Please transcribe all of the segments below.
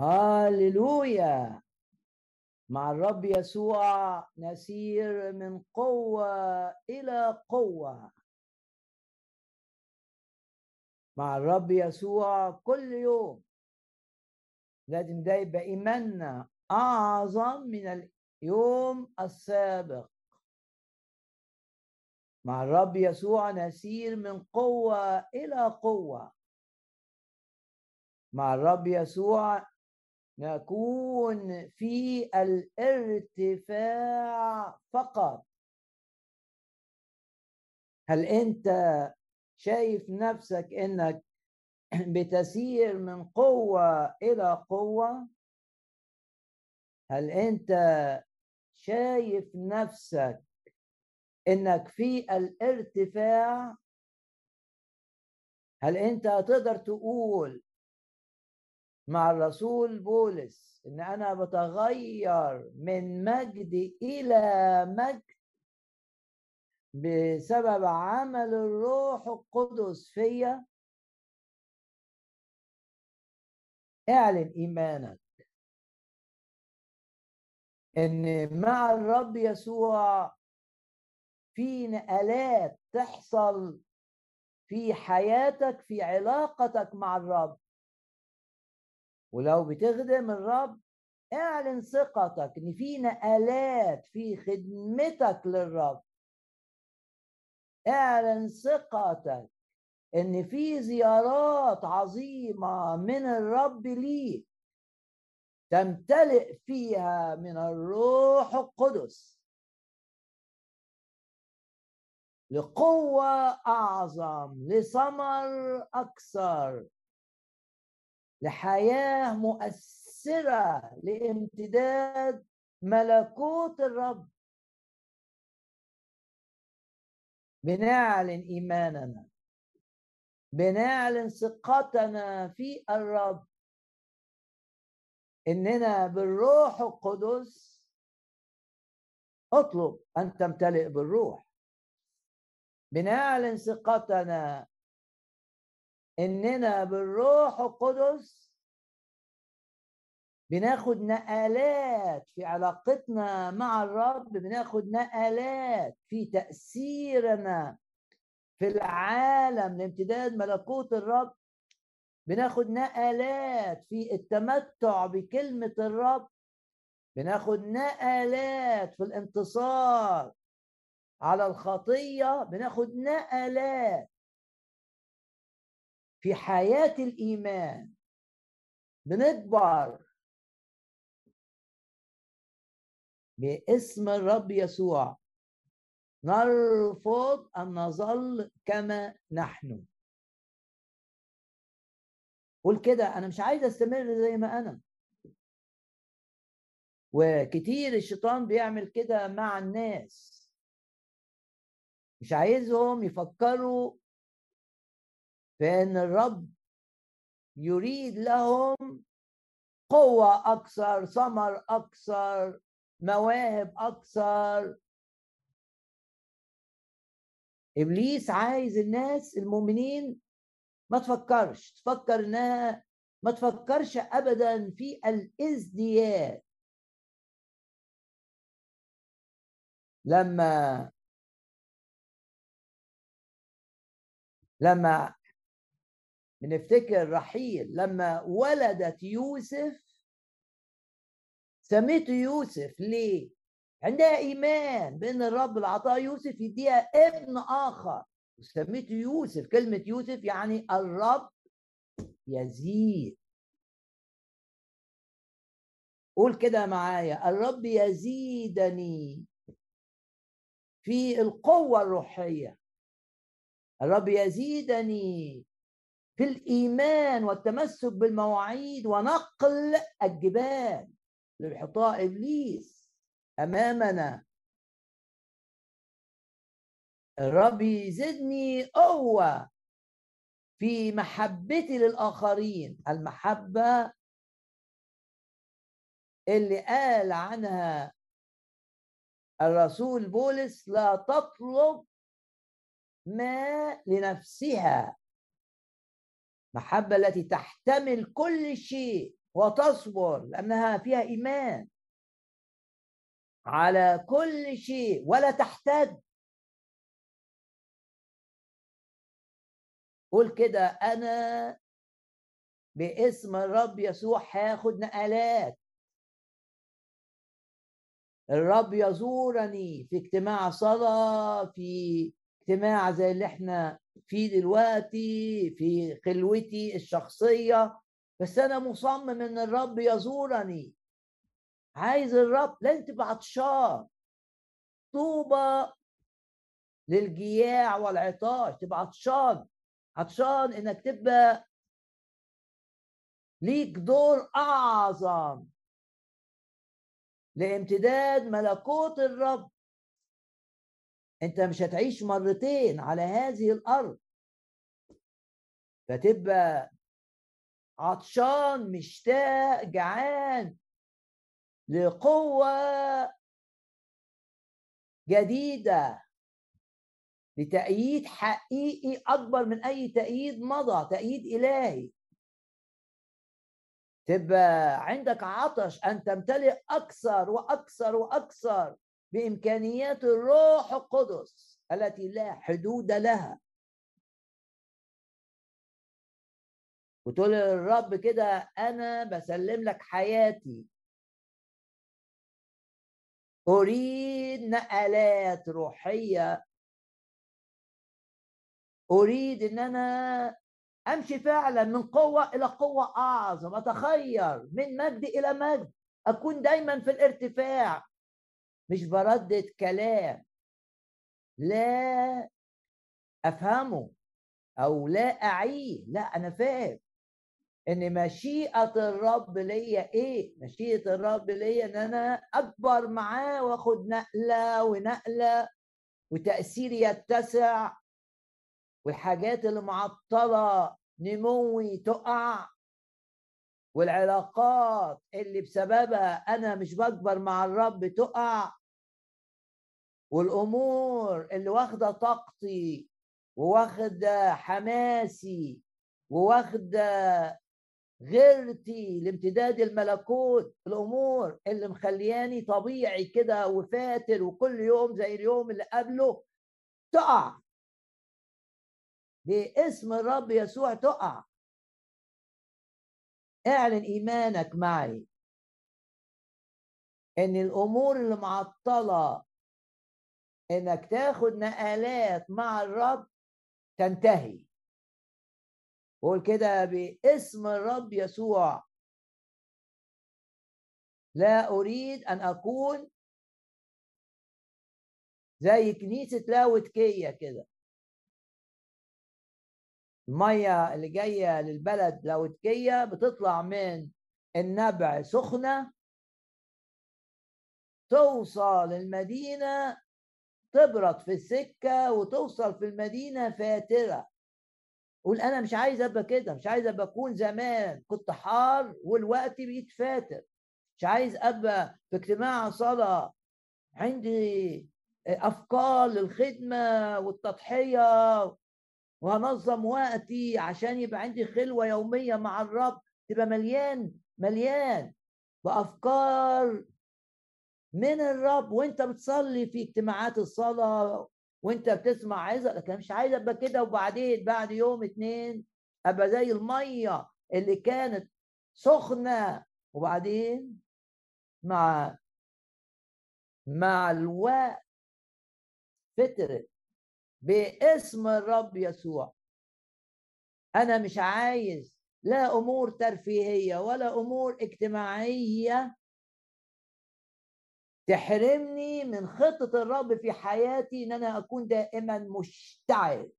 هاللويا مع الرب يسوع نسير من قوة إلى قوة. مع الرب يسوع كل يوم. لازم ده يبقى إيماننا أعظم من اليوم السابق. مع الرب يسوع نسير من قوة إلى قوة. مع الرب يسوع نكون في الارتفاع فقط. هل أنت شايف نفسك إنك بتسير من قوة إلى قوة؟ هل أنت شايف نفسك إنك في الارتفاع؟ هل أنت تقدر تقول مع الرسول بولس إن أنا بتغير من مجد إلى مجد بسبب عمل الروح القدس فيا. اعلن إيمانك إن مع الرب يسوع في نقلات تحصل في حياتك في علاقتك مع الرب. ولو بتخدم الرب اعلن ثقتك إن في نقلات في خدمتك للرب. اعلن ثقتك إن في زيارات عظيمة من الرب ليك تمتلئ فيها من الروح القدس. لقوة أعظم لثمر أكثر. لحياة مؤثرة لامتداد ملكوت الرب. بنعلن إيماننا بنعلن ثقتنا في الرب. إننا بالروح القدس اطلب أن تمتلئ بالروح. بنعلن ثقتنا إننا بالروح القدس بناخد نقلات في علاقتنا مع الرب بناخد نقلات في تأثيرنا في العالم لامتداد ملكوت الرب. بناخد نقلات في التمتع بكلمة الرب. بناخد نقلات في الانتصار على الخطية. بناخد نقلات في حياة الإيمان بنكبر باسم الرب يسوع. نرفض أن نظل كما نحن. قول كده أنا مش عايز أستمر زي ما أنا. وكتير الشيطان بيعمل كده مع الناس. مش عايزهم يفكروا فإن الرب يريد لهم قوة أكثر ثمر أكثر مواهب أكثر. إبليس عايز الناس المؤمنين ما تفكرش تفكر إنها ما تفكرش ابدا في الازدياد. لما لما بنفتكر رحيل لما ولدت يوسف. سميته يوسف ليه؟ عندها إيمان بأن الرب العطاء يوسف يديها ابن آخر. وسميته يوسف كلمة يوسف يعني الرب يزيد. قول كده معايا الرب يزيدني في القوة الروحية. الرب يزيدني في الايمان والتمسك بالمواعيد ونقل الجبال اللي بيحطها إبليس. أمامنا الرب يزيدني قوة في محبتي للآخرين المحبة اللي قال عنها الرسول بولس لا تطلب ما لنفسها محبة التي تحتمل كل شيء وتصبر لأنها فيها إيمان على كل شيء ولا تحتد قول كده أنا باسم الرب يسوع هاخد نقلات. الرب يزورني في اجتماع صلاة في اجتماع زي اللي إحنا فيه دلوقتي في خلوتي الشخصية. بس أنا مصمم إن الرب يزورني. عايز الرب لازم تبقى عطشان طوبى للجياع والعطاش. تبقى عطشان عطشان إنك تبقى ليك دور أعظم. لامتداد ملكوت الرب. أنت مش هتعيش مرتين على هذه الأرض. فتبقى عطشان مشتاق جعان لقوة جديدة لتأييد حقيقي أكبر من أي تأييد مضى تأييد إلهي. تبقى عندك عطش أن تمتلئ أكثر وأكثر وأكثر. بإمكانيات الروح القدس التي لا حدود لها. وتقول للرب كده أنا بسلم لك حياتي. أريد نقلات روحية. أريد أن أنا أمشي فعلا من قوة إلى قوة أعظم. أتخير من مجد إلى مجد. أكون دايما في الارتفاع. مش بردد كلام لا أفهمه أو لا أعيه لا أنا فاهم إن مشيئة الرب ليا إيه؟ مشيئة الرب ليا إن أنا أكبر معاه وآخد نقلة ونقلة وتاثيري يتسع والحاجات اللي معطله نموي تقع. والعلاقات اللي بسببها أنا مش بكبر مع الرب تقع. والأمور اللي واخدة طاقتي وواخدة حماسي وواخدة غيرتي لامتداد الملكوت الأمور اللي مخلياني طبيعي كده وفاتر وكل يوم زي اليوم اللي قبله تقع. باسم الرب يسوع تقع. اعلن إيمانك معي إن الأمور اللي معطله إنك تاخد نقلات مع الرب تنتهي. قول كده باسم الرب يسوع. لا أريد أن أكون زي كنيسة لاوتكيه كده. المية اللي جاية للبلد لاوتكيه بتطلع من النبع سخنة توصل المدينة تبرد في السكة وتوصل في المدينة فاترة. قول أنا مش عايز أبقى كده مش عايز أبقى أكون زمان كنت حار والوقت بقيت فاتر. مش عايز أبقى في اجتماع صلاة. عندي أفكار للخدمة والتضحية وهنظم وقتي عشان يبقى عندي خلوة يومية مع الرب تبقى مليان مليان بأفكار من الرب. وانت بتصلي في اجتماعات الصلاة وانت بتسمع عظة لكن مش عايز أبقى كده. وبعدين بعد يوم اتنين أبقى زي المية اللي كانت سخنة. وبعدين مع مع الوقت فترت. باسم الرب يسوع. أنا مش عايز لا أمور ترفيهية ولا أمور اجتماعية تحرمني من خطة الرب في حياتي إن أنا أكون دائما مشتعل.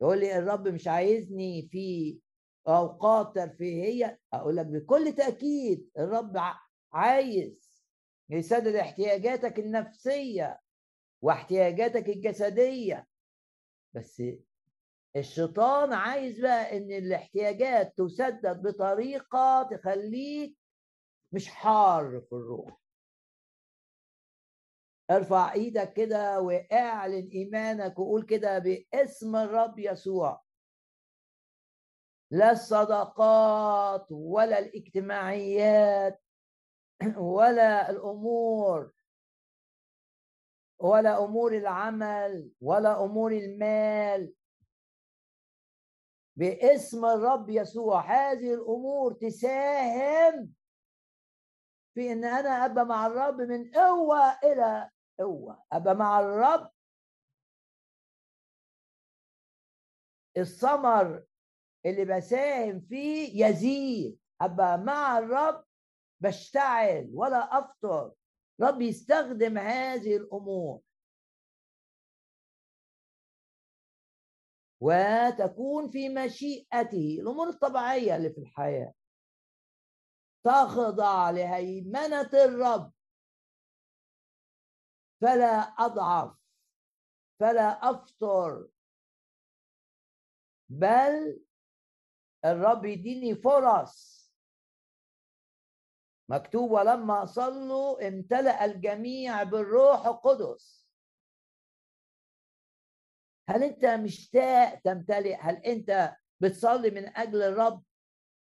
يقول لي الرب مش عايزني في أوقات ترفيهية. أقول لك بكل تأكيد الرب عايز يسدد احتياجاتك النفسية. واحتياجاتك الجسدية. بس الشيطان عايز بقى إن الاحتياجات تسدد بطريقة تخليك مش حار في الروح. ارفع إيدك كده واعلن إيمانك وقول كده باسم الرب يسوع. لا الصداقات ولا الاجتماعيات ولا الأمور ولا أمور العمل ولا أمور المال. باسم الرب يسوع. هذه الأمور تساهم في إن أنا أبقى مع الرب من قوة إلى قوة. أبقى مع الرب الثمر اللي بساهم فيه يزيد. أبقى مع الرب بشتعل ولا أفطر. رب يستخدم هذه الأمور. وتكون في مشيئته الأمور الطبيعية اللي في الحياة. تخضع لهيمنة الرب. فلا أضعف فلا أفطر. بل الرب يديني فرص. مكتوب ولما صلوا امتلأ الجميع بالروح القدس. هل انت مشتاق تمتلئ؟ هل انت بتصلي من أجل الرب؟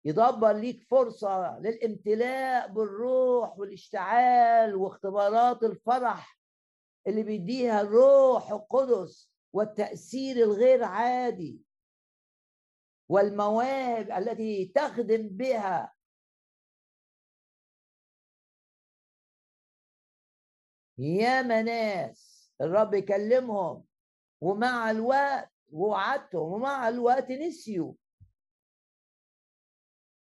يدبر ليك فرصة للامتلاء بالروح والاشتعال واختبارات الفرح اللي بيديها الروح القدس والتأثير الغير عادي والمواهب التي تخدم بها يا ناس الرب يكلمهم ومع الوقت وعدتهم ومع الوقت نسيوا.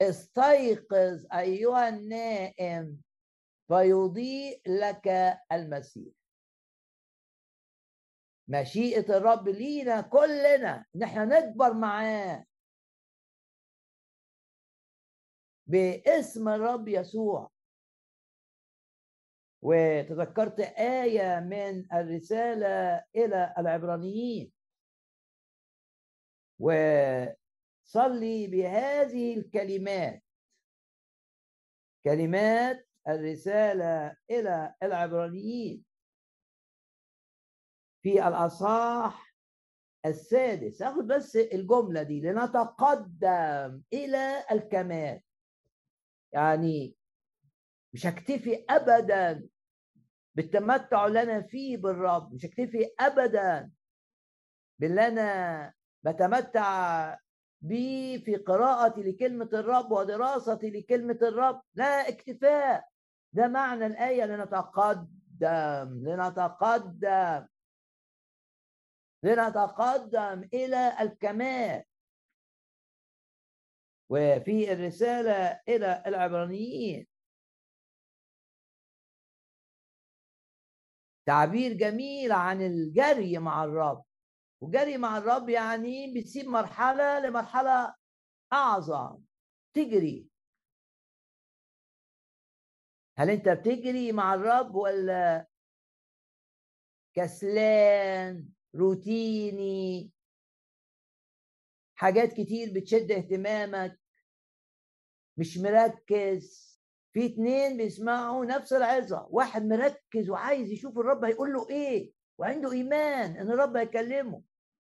استيقظ أيها النائم فيضيء لك المسيح. مشيئة الرب لينا كلنا ان إحنا نكبر معاه. باسم الرب يسوع. وتذكرت آية من الرسالة إلى العبرانيين. وصلي بهذه الكلمات. كلمات الرسالة إلى العبرانيين. في الأصحاح السادس أخذ بس الجملة دي لنتقدم إلى الكمال. يعني مش هكتفي ابدا بالتمتع اللي أنا فيه بالرب مش هكتفي ابدا باللي أنا بتمتع بيه في قراءتي لكلمة الرب ودراستي لكلمة الرب. لا اكتفاء. ده معنى الآية لنتقدم لنتقدم لنتقدم إلى الكمال. وفي الرسالة إلى العبرانيين. تعبير جميل عن الجري مع الرب. وجري مع الرب يعني بتسيب مرحلة لمرحلة أعظم. تجري. هل أنت بتجري مع الرب ولا كسلان روتيني؟ حاجات كتير بتشد اهتمامك. مش مركز. في اتنين بيسمعوا نفس العظة واحد مركز وعايز يشوف الرب هيقول له إيه وعنده إيمان إن الرب هيكلمه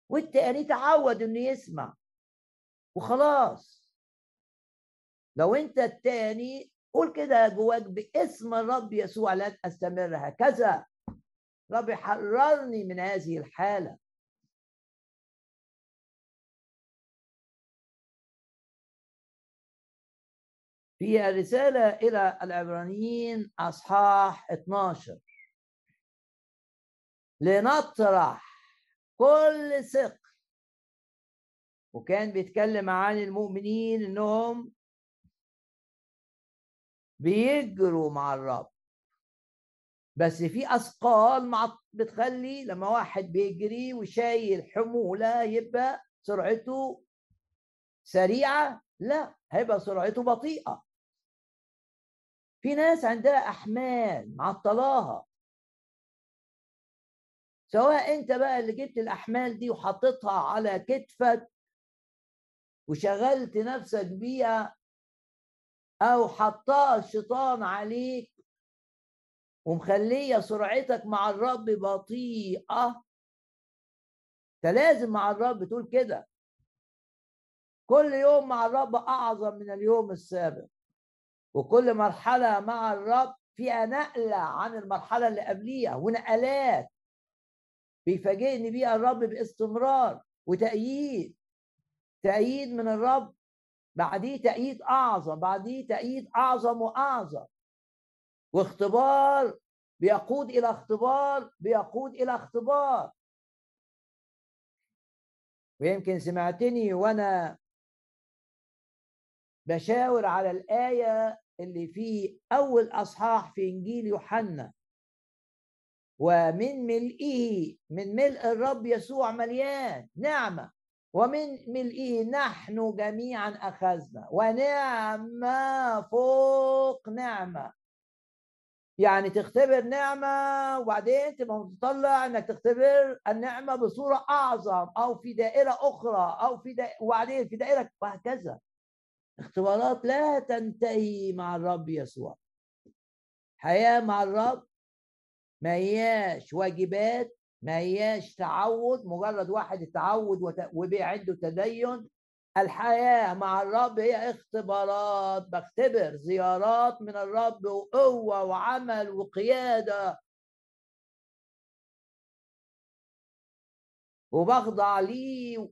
والتاني تعود إنه يسمع. وخلاص. لو إنت التاني قول كده جواك باسم الرب يسوع لن استمر هكذا رب يحررني من هذه الحالة. في الرسالة إلى العبرانيين أصحاح 12 لنطرح كل ثقل وكان بيتكلم عن المؤمنين إنهم بيجروا مع الرب. بس في أثقال مع بتخلي لما واحد بيجري وشايل حمولة يبقى سرعته سريعة؟ لا هيبقى سرعته بطيئة. في ناس عندها أحمال معطلاها. سواء أنت بقى اللي جبت الأحمال دي وحطيتها على كتفك وشغلت نفسك بيها أو حطها الشيطان عليك ومخلية سرعتك مع الرب بطيئة أنت لازم مع الرب تقول كده. كل يوم مع الرب أعظم من اليوم السابق. وكل مرحلة مع الرب فيها نقلة عن المرحلة اللي قبليها ونقلات بيفاجئني بيها الرب باستمرار وتأييد. تأييد من الرب بعديه تأييد أعظم بعديه تأييد أعظم وأعظم. واختبار بيقود إلى اختبار بيقود إلى اختبار. ويمكن سمعتني وأنا بشاور على الآية اللي في أول أصحاح في إنجيل يوحنا. ومن ملئه من ملء الرب يسوع مليان نعمة. ومن ملئه نحن جميعا أخذنا. ونعمة فوق نعمة. يعني تختبر نعمة وبعدين تبقى متطلع إنك تختبر النعمة بصورة أعظم أو في دائرة أخرى أو في دائرة وبعدين في دائرة وهكذا. اختبارات لا تنتهي مع الرب يسوع. حياة مع الرب ما هياش واجبات ما هياش تعود مجرد واحد اتعود وبقى عنده تدين. الحياة مع الرب هي اختبارات بختبر زيارات من الرب وقوة وعمل وقيادة. وبخضع ليه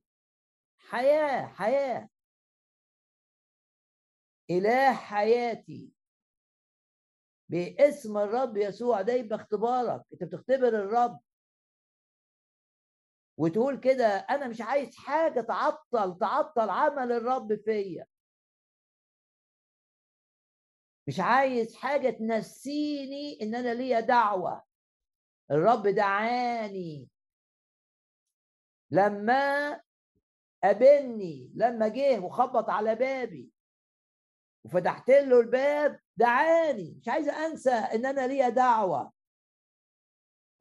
حياة حياة. إله حياتي. باسم الرب يسوع ده يبقى اختبارك. أنت بتختبر الرب. وتقول كده أنا مش عايز حاجة تعطل تعطل عمل الرب فيا. مش عايز حاجة تنسيني إن أنا ليا دعوة. الرب دعاني. لما قابلني لما جه وخبط على بابي. وفتحت له الباب دعاني مش عايز أنسى إن أنا ليا دعوة.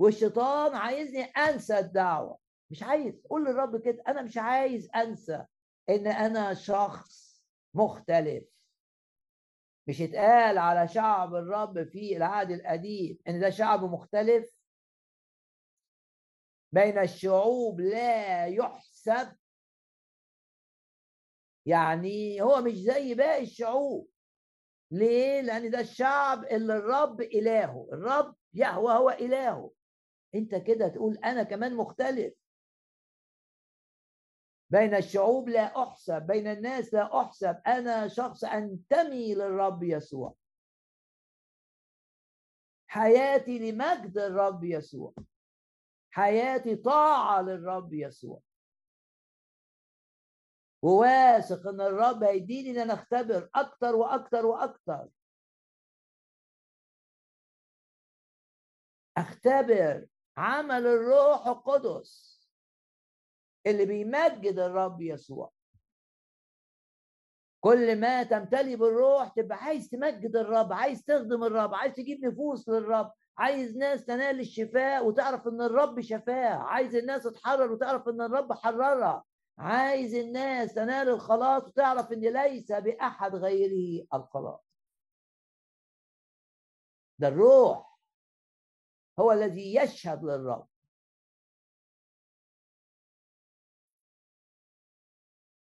والشيطان عايزني أنسى الدعوة. مش عايز قول للرب كده أنا مش عايز أنسى إن أنا شخص مختلف. مش اتقال على شعب الرب في العهد القديم إن ده شعب مختلف؟ بين الشعوب لا يحسب يعني هو مش زي باقي الشعوب. ليه؟ لأن ده الشعب اللي الرب إلهه الرب يهوى هو إلهه. أنت كده تقول أنا كمان مختلف. بين الشعوب لا أحسب بين الناس لا أحسب. أنا شخص أنتمي للرب يسوع. حياتي لمجد الرب يسوع. حياتي طاعة للرب يسوع. وواثق ان الرب هيديني إن أنا أختبر أكتر وأكتر وأكتر. أختبر عمل الروح القدس اللي بيمجد الرب يسوع. كل ما تمتلي بالروح تبقى عايز تمجد الرب عايز تخدم الرب عايز تجيب نفوس للرب عايز ناس تنال الشفاء وتعرف إن الرب شفاه عايز الناس تتحرر وتعرف إن الرب حررها. عايز الناس تنال الخلاص وتعرف إن ليس بأحد غيره الخلاص. ده الروح هو الذي يشهد للرب.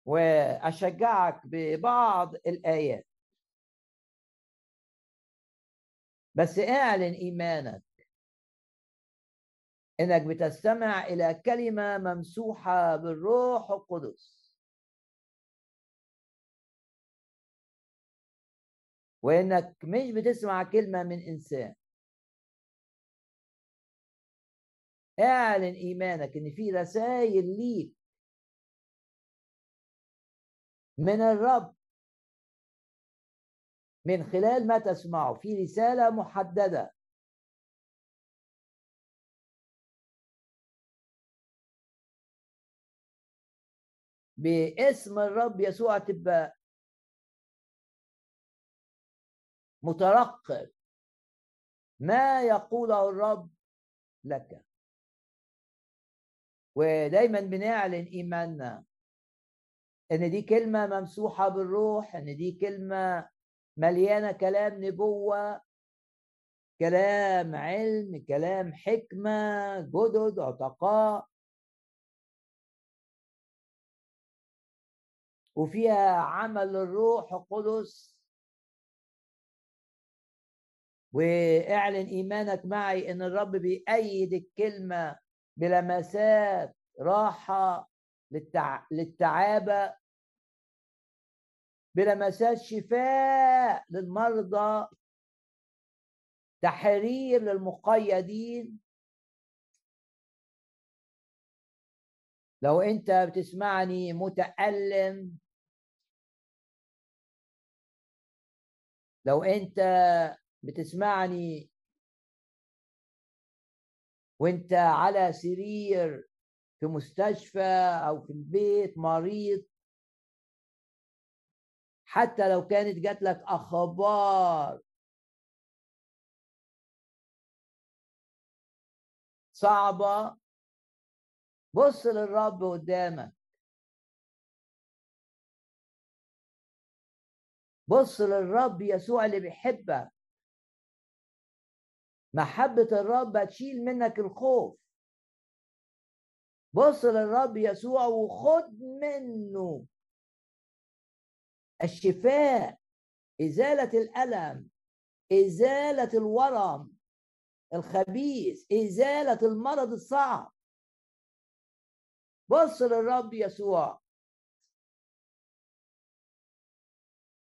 وأشجعك ببعض الآيات. بس اعلن إيمانك. إنك بتستمع إلى كلمة ممسوحة بالروح القدس. وإنك مش بتسمع كلمة من إنسان. اعلن إيمانك إن في رسائل ليك. من الرب. من خلال ما تسمعه في رسالة محددة. باسم الرب يسوع تبقى مترقب. ما يقوله الرب لك؟ ودايما بنعلن إيماننا إن دي كلمة ممسوحة بالروح إن دي كلمة مليانة كلام نبوة كلام علم كلام حكمة جدد عتقاء. وفيها عمل الروح القدس. واعلن إيمانك معي إن الرب بيأيد الكلمة بلمسات راحة للتع... للتعابة بلمسات شفاء للمرضى تحرير للمقيدين. لو أنت بتسمعني متألم لو أنت بتسمعني وأنت على سرير في مستشفى أو في البيت مريض حتى لو كانت جات لك أخبار صعبة بص للرب قدامك. بص للرب يسوع اللي بيحبك. محبة الرب هتشيل منك الخوف. بص للرب يسوع وخد منه الشفاء إزالة الألم إزالة الورم الخبيث إزالة المرض الصعب. بص للرب يسوع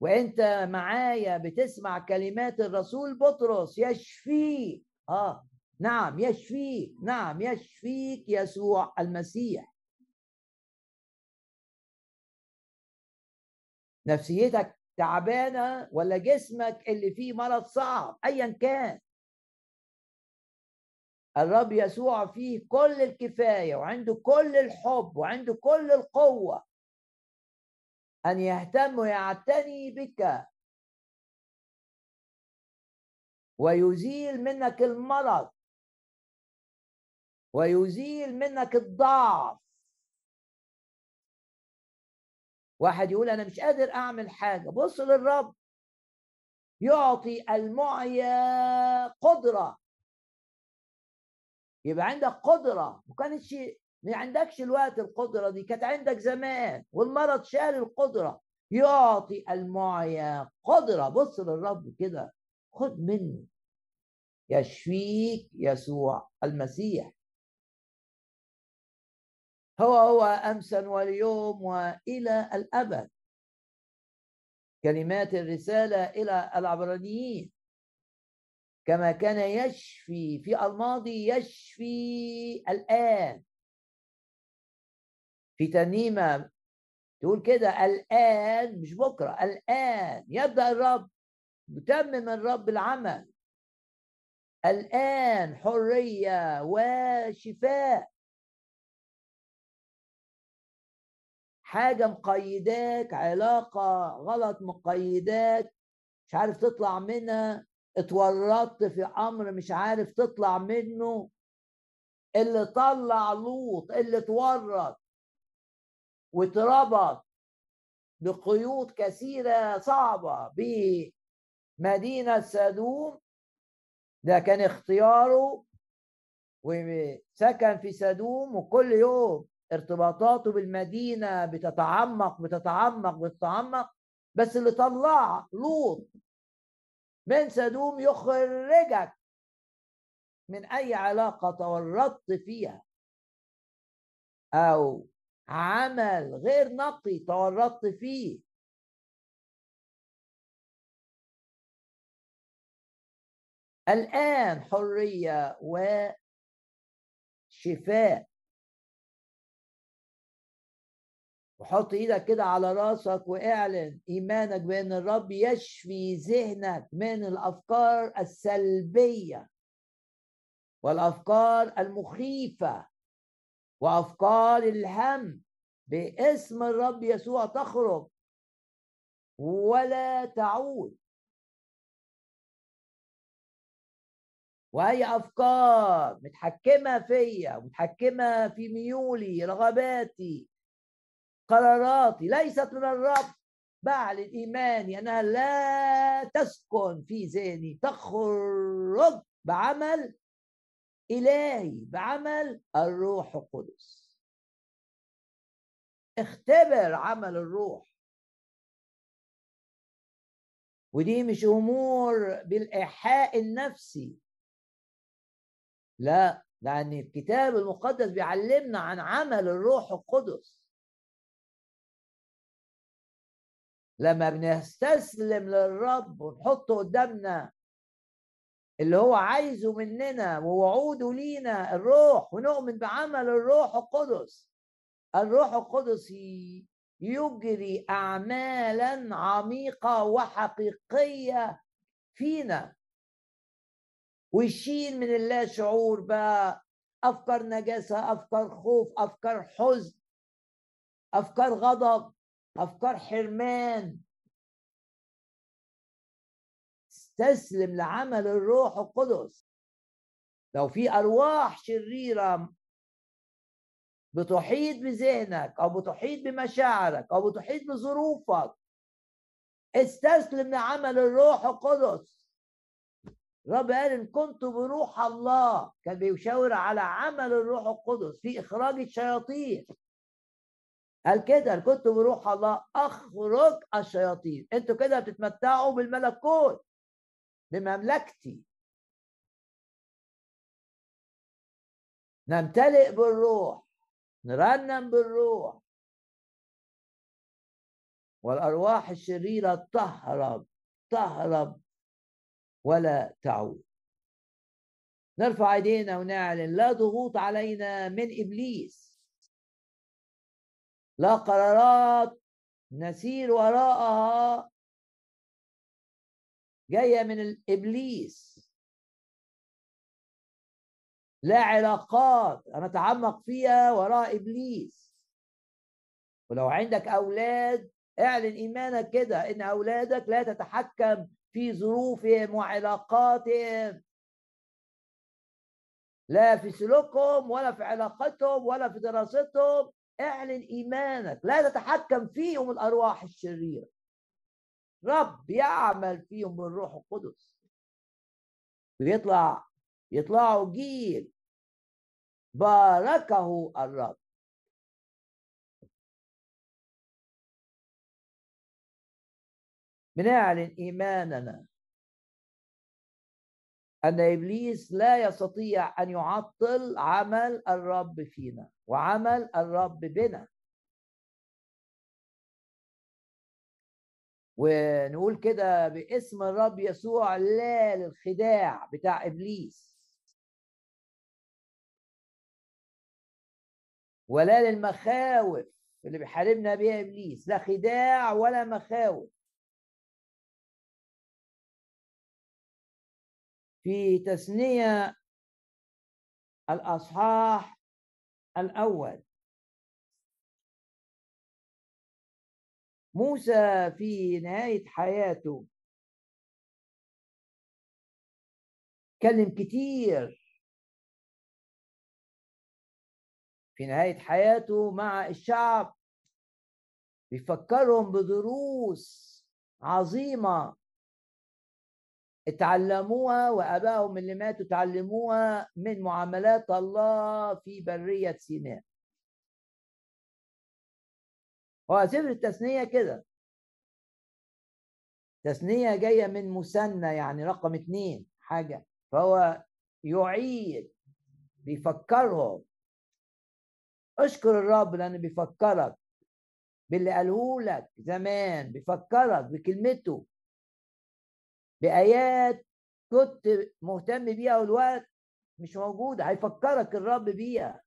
وانت معايا بتسمع كلمات الرسول بطرس يشفيك. آه نعم يشفيك نعم يشفيك يسوع المسيح. نفسيتك تعبانة ولا جسمك اللي فيه مرض صعب؟ ايا كان. الرب يسوع فيه كل الكفاية وعنده كل الحب وعنده كل القوة. أن يهتم ويعتني بك. ويزيل منك المرض. ويزيل منك الضعف. واحد يقول أنا مش قادر أعمل حاجة. بص للرب. يعطي المعيا قدرة. يبقى عندك قدرة. ما كانتش ما عندكش الوقت القدرة دي كانت عندك زمان والمرض شال القدرة. يعطي المعيا قدرة. بص للرب كده خد منه يشفيك يسوع المسيح. هو هو أمسا واليوم وإلى الأبد. كلمات الرسالة إلى العبرانيين. كما كان يشفي في الماضي يشفي الآن. في ترنيمة تقول كده الآن مش بكرة الآن يبدأ الرب يتمم الرب العمل. الآن حرية وشفاء. حاجة مقيداك علاقة غلط مقيداك مش عارف تطلع منها اتورطت في أمر مش عارف تطلع منه اللي طلع لوط اللي اتورط. واتربط بقيود كثيرة صعبة بمدينة سدوم. ده كان اختياره. وسكن في سدوم وكل يوم ارتباطاته بالمدينة بتتعمق بتتعمق بتتعمق. بس اللي طلع لوط من سدوم يخرجك من أي علاقة تورطت فيها أو عمل غير نقي تورطت فيه. الآن حرية وشفاء. وحط إيدك كده على رأسك واعلن إيمانك بأن الرب يشفي ذهنك من الأفكار السلبية والأفكار المخيفة. وافكار الهم باسم الرب يسوع تخرج ولا تعود. واي افكار متحكمة فيا متحكمة في ميولي رغباتي قراراتي. ليست من الرب. بعد إيماني أنها لا تسكن في ذهني. تخرج بعمل إلهي بعمل الروح القدس. اختبر عمل الروح. ودي مش أمور بالإيحاء النفسي. لا لأن الكتاب المقدس بيعلمنا عن عمل الروح القدس. لما بنستسلم للرب ونحطه قدامنا اللي هو عايزه مننا ووعوده لينا الروح ونؤمن بعمل الروح القدس. الروح القدس يجري اعمالا عميقة وحقيقية فينا. ويشيل من الله شعور بقى أفكار نجاسة أفكار خوف أفكار حزن أفكار غضب أفكار حرمان. استسلم لعمل الروح القدس. لو في أرواح شريرة بتحيط بذهنك أو بتحيط بمشاعرك أو بتحيط بظروفك استسلم لعمل الروح القدس. رب قال إن كنت بروح الله. كان بيشاور على عمل الروح القدس في إخراج الشياطين. قال كده كنت بروح الله أخرج الشياطين. أنتوا كده بتتمتعوا بالملكوت. بمملكتي. نمتلئ بالروح نرنم بالروح. والأرواح الشريرة تهرب تهرب ولا تعود. نرفع إيدينا ونعلن لا ضغوط علينا من إبليس. لا قرارات نسير وراءها جاية من الإبليس. لا علاقات نتعمق فيها وراء إبليس. ولو عندك أولاد اعلن إيمانك كده إن أولادك لا تتحكم في ظروفهم وعلاقاتهم. لا في سلوكهم ولا في علاقتهم ولا في دراستهم اعلن إيمانك. لا تتحكم فيهم الأرواح الشريرة. رب يعمل فيهم بالروح القدس. ويطلع يطلعوا جيل باركه الرب. بنعلن إيماننا أن إبليس لا يستطيع أن يعطل عمل الرب فينا وعمل الرب بنا. ونقول كده باسم الرب يسوع لا للخداع بتاع إبليس. ولا للمخاوف اللي بيحاربنا بيها إبليس. لا خداع ولا مخاوف. في تثنية الأصحاح الأول. موسى في نهاية حياته. كلم كتير. في نهاية حياته مع الشعب. بيفكرهم بدروس عظيمة. اتعلموها وأبائهم اللي ماتوا اتعلموها من معاملات الله في برية سيناء. هو سفر التثنية كده. تثنية جاية من مثنى يعني رقم اتنين حاجة. فهو يعيد بيفكرهم. اشكر الرب لأنه بيفكرك باللي قاله لك زمان بيفكرك بكلمته. بآيات كنت مهتم بيها والوقت مش موجود هيفكرك الرب بيها.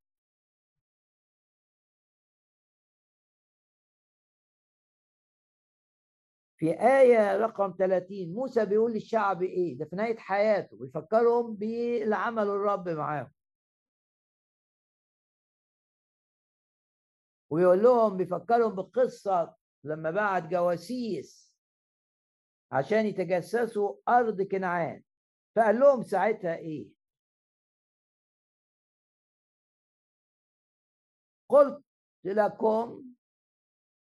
في آية رقم 30 موسى بيقول للشعب إيه؟ ده في نهاية حياته بيفكرهم باللي عمله الرب معاهم. ويقول لهم بيفكرهم بقصة لما بعت جواسيس عشان يتجسسوا أرض كنعان. فقال لهم ساعتها إيه؟ قلت لكم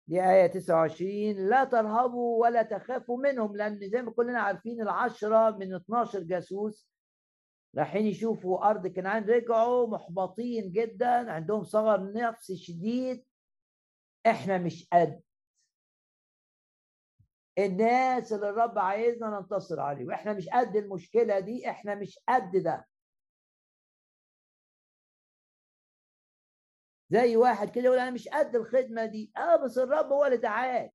دي آية 29 لا ترهبوا ولا تخافوا منهم لأن زي ما كلنا عارفين العشرة من 12 جاسوس رايحين يشوفوا أرض كنعان رجعوا محبطين جدا عندهم صغر نفس شديد. إحنا مش قد. الناس اللي الرب عايزنا ننتصر عليه وإحنا مش قد المشكلة دي إحنا مش قد ده. زي واحد كده يقول أنا مش قد الخدمة دي. آه بس الرب هو اللي دعاك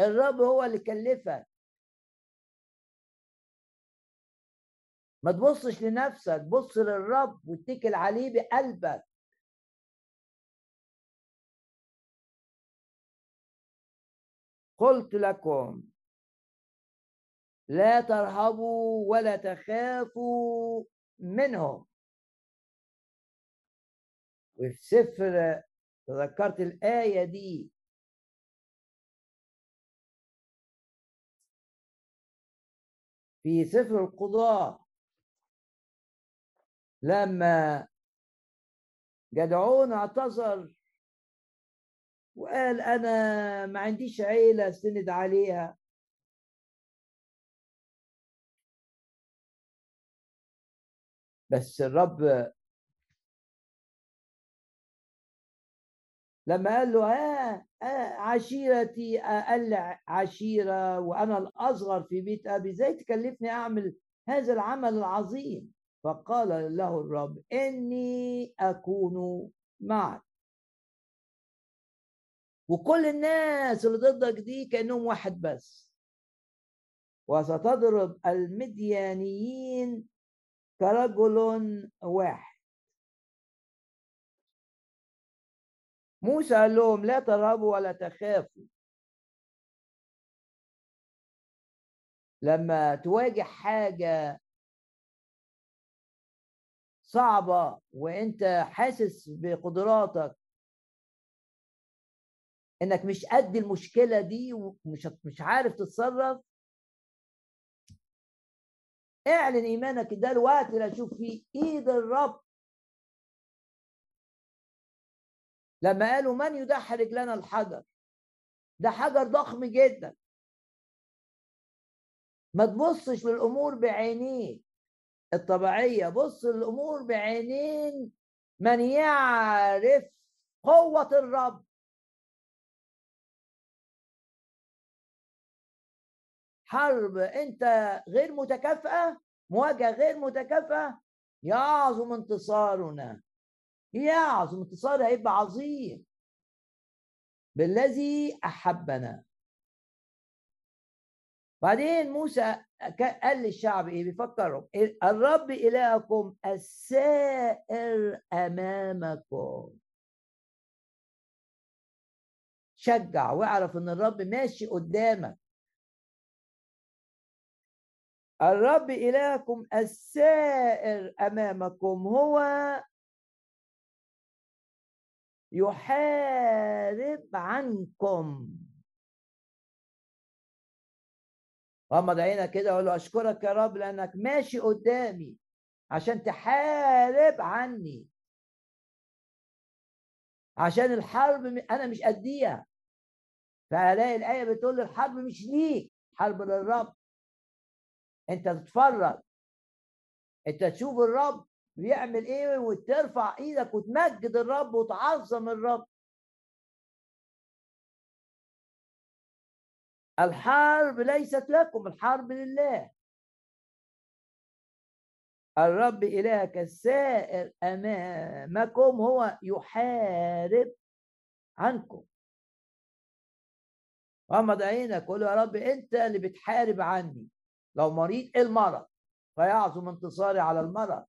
الرب هو اللي كلفك. ما تبصش لنفسك بص للرب واتكل عليه بقلبك. قلت لكم لا ترهبوا ولا تخافوا منهم. وفي سفر تذكرت الآية دي. في سفر القضاء لما جدعون اعتذر وقال أنا ما عنديش عيلة استند عليها بس الرب لما قال له ها عشيرتي أقل عشيرة وأنا الأصغر في بيت أبي إزاي تكلفني أعمل هذا العمل العظيم؟ فقال له الرب إني أكون معك. وكل الناس اللي ضدك دي كأنهم واحد بس. وستضرب المديانيين كرجل واحد. موسى قال لهم لا ترهبوا ولا تخافوا. لما تواجه حاجة صعبة وانت حاسس بقدراتك انك مش قد المشكلة دي ومش مش عارف تتصرف اعلن إيمانك ده الوقت اللي أشوف فيه. إيد الرب. لما قالوا من يدحرج لنا الحجر؟ ده حجر ضخم جدا. ما تبصش للأمور بعينيك الطبيعية بص للأمور بعينين. من يعرف قوة الرب. حرب أنت غير متكافئة؟ مواجهة غير متكافئة؟ يعظم انتصارنا. يعظم انتصار هيبقى عظيم. بالذي أحبنا. بعدين موسى قال للشعب إيه؟ بيفكرهم الرب إلهكم السائر أمامكم. شجع واعرف إن الرب ماشي قدامك. الرب إلهكم السائر أمامكم هو يحارب عنكم. غمض عينك كده وقول له أشكرك يا رب لأنك ماشي قدامي عشان تحارب عني. عشان الحرب أنا مش قديها. فألاقي الآية بتقول الحرب مش ليك حرب للرب. انت تتفرج انت تشوف الرب بيعمل إيه وترفع إيدك وتمجد الرب وتعظم الرب. الحرب ليست لكم الحرب لله. الرب إلهك السائر أمامكم هو يحارب عنكم. غمض عينك قول يا رب أنت اللي بتحارب عني. لو مريض المرض؟ فيعظم انتصاري على المرض.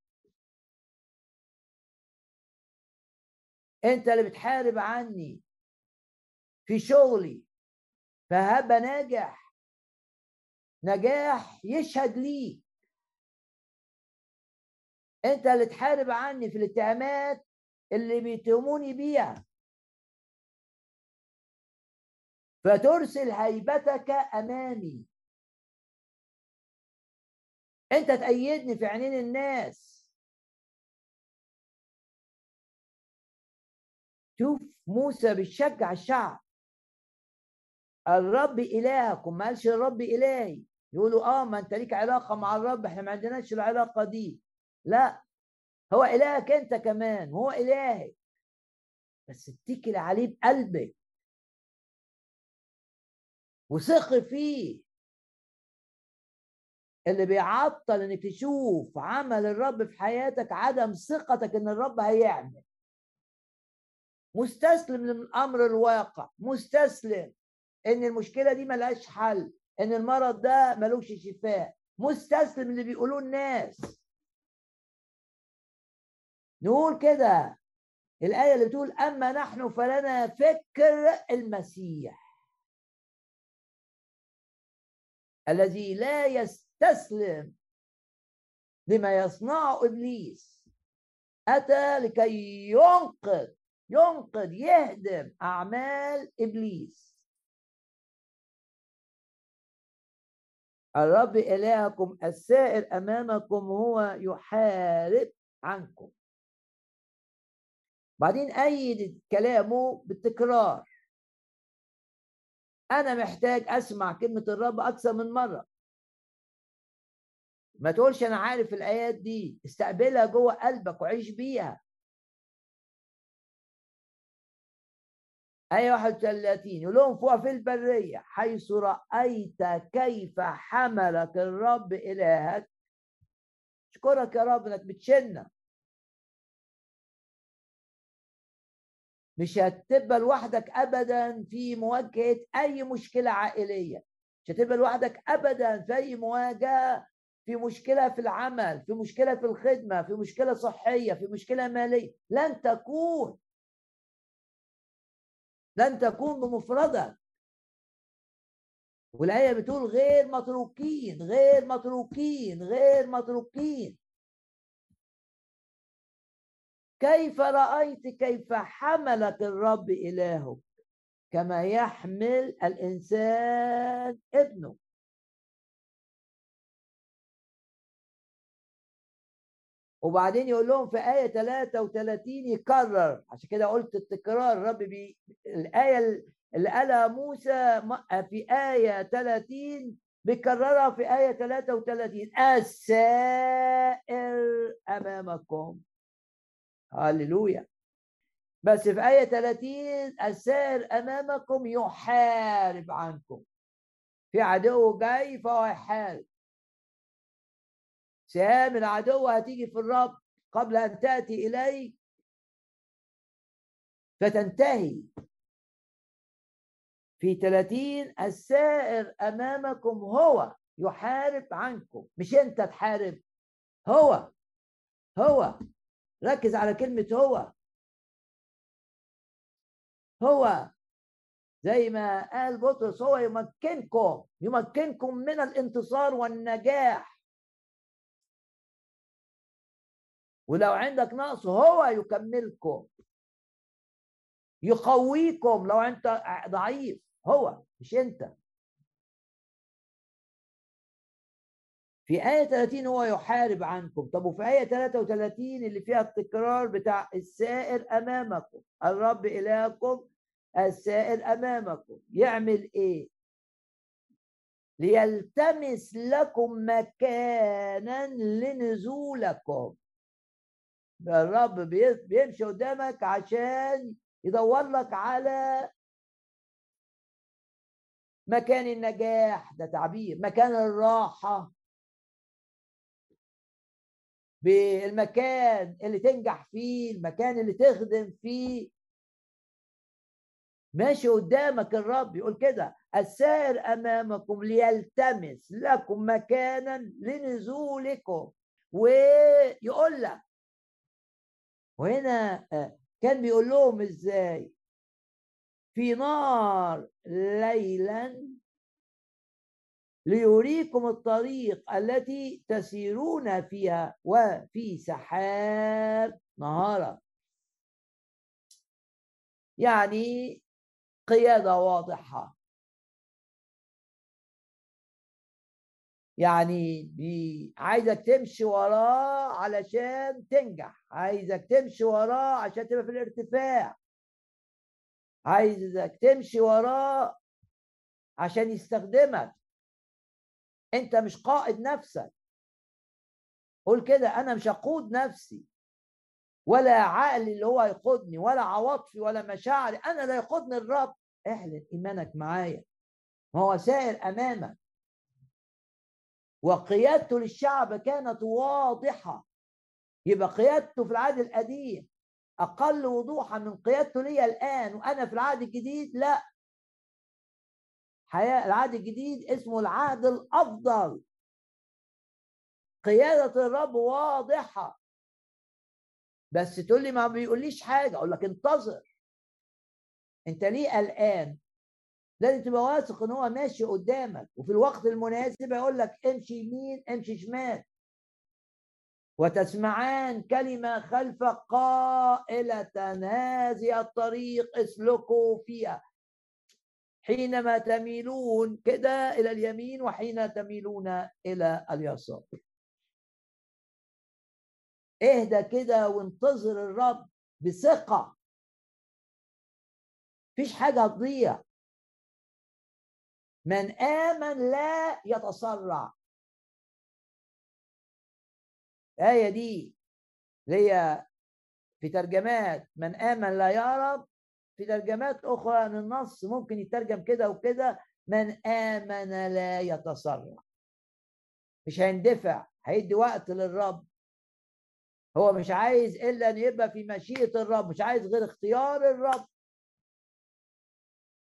أنت اللي بتحارب عني في شغلي فهبقى ناجح. نجاح يشهد لي أنت اللي تحارب عني في الاتهامات اللي بيتهموني بيها. فترسل هيبتك أمامي. انت تأيدني في عينين الناس. شوف موسى بيشجع الشعب. الرب إلهكم ما قالش الرب إلهي. يقولوا آه ما أنت ليك علاقة مع الرب إحنا ما عندناش العلاقة دي. لا هو إلهك أنت كمان وهو إلهك بس اتكل عليه بقلبك. وثق فيه. اللي بيعطل إنك تشوف عمل الرب في حياتك عدم ثقتك إن الرب هيعمل. مستسلم للأمر الواقع مستسلم إن المشكلة دي ملهاش حل إن المرض ده ملوش شفاء مستسلم اللي بيقولوه الناس. نقول كده الآية اللي بتقول أما نحن فلنا فكر المسيح الذي لا يستسلم لما يصنعه إبليس. أتى لكي ينقذ ينقذ يهدم أعمال إبليس. الرب إلهكم السائر أمامكم هو يحارب عنكم. بعدين أيد كلامه بالتكرار. أنا محتاج أسمع كلمة الرب أكثر من مرة. ما تقولش أنا عارف الآيات دي استقبلها جوه قلبك وعيش بيها. آية 31 يقول لهم في البرية حيث رأيت كيف حملك الرب إلهك. اشكرك يا رب إنك بتشلنا مش هتبقى لوحدك ابدا في مواجهة أي مشكلة عائلية. مش هتبقى لوحدك ابدا في أي مواجهة في مشكلة في العمل في مشكلة في الخدمة في مشكلة صحية في مشكلة مالية لن تكون. لن تكون بمفردك. والآية بتقول غير متروكين غير متروكين غير متروكين. كيف رأيت كيف حملك الرب إلهك؟ كما يحمل الإنسان ابنه. وبعدين يقول لهم في آية 33 يكرر. عشان كده قلت التكرار الرب بي الآية اللي قالها موسى في آية 30 بيكررها في آية 33 السائر أمامكم. هللويا. بس في آية 30 السائر أمامكم يحارب عنكم. في عدو جاي فهو يحارب. سهام العدو هتيجي في الرب قبل أن تأتي إليك فتنتهي. في 30 السائر أمامكم هو يحارب عنكم. مش أنت تحارب هو هو. ركز على كلمة هو. هو. زي ما قال بطرس هو يمكنكم يمكنكم من الانتصار والنجاح. ولو عندك نقص هو يكملكم يقويكم لو انت ضعيف هو مش انت. في آية 30 هو يحارب عنكم. طب وفي آية 33 اللي فيها التكرار بتاع السائر أمامكم. الرب إلهكم السائر أمامكم. يعمل إيه؟ ليلتمس لكم مكانا لنزولكم. الرب بيمشي قدامك عشان يدور لك على مكان النجاح ده تعبير مكان الراحة. بالمكان اللي تنجح فيه المكان اللي تخدم فيه. ماشي قدامك الرب يقول كده السائر أمامكم ليلتمس لكم مكانا لنزولكم. ويقول لك وهنا آه، كان بيقول لهم إزاي؟ في نار ليلا ليريكم الطريق التي تسيرون فيها وفي سحاب نهارا. يعني قيادة واضحة. يعني عايزك تمشي وراه علشان تنجح عايزك تمشي وراه عشان تبقى في الارتفاع. عايزك تمشي وراه عشان يستخدمك. انت مش قائد نفسك. قول كده أنا مش اقود نفسي. ولا عقلي اللي هو يقودني ولا عواطفي ولا مشاعري أنا لا يقودني الرب. اعلن إيمانك معايا. ما هو سائر أمامك. وقيادته للشعب كانت واضحة. يبقى قيادته في العهد القديم أقل وضوحا من قيادته لي الآن وأنا في العهد الجديد لا. حياة العهد الجديد اسمه العهد الأفضل. قيادة الرب واضحة. بس تقول لي ما بيقوليش حاجة أقول لك انتظر. أنت ليه قلقان؟ لازم تبقى واثق إن هو ماشي قدامك وفي الوقت المناسب يقول لك امشي يمين امشي شمال. وتسمعان كلمة خلف قائلة هذه الطريق اسلكوا فيها. حينما تميلون كده إلى اليمين وحين تميلون إلى اليسار. اهدى كده وانتظر الرب بثقة. مفيش حاجة تضيع من آمن لا يتسرع. الآية دي هي في ترجمات من آمن لا يعرف في ترجمات أخرى أن النص ممكن يترجم كده وكده من آمن لا يتسرع. مش هيندفع هيدي وقت للرب. هو مش عايز إلا أن يبقى في مشيئة الرب مش عايز غير اختيار الرب.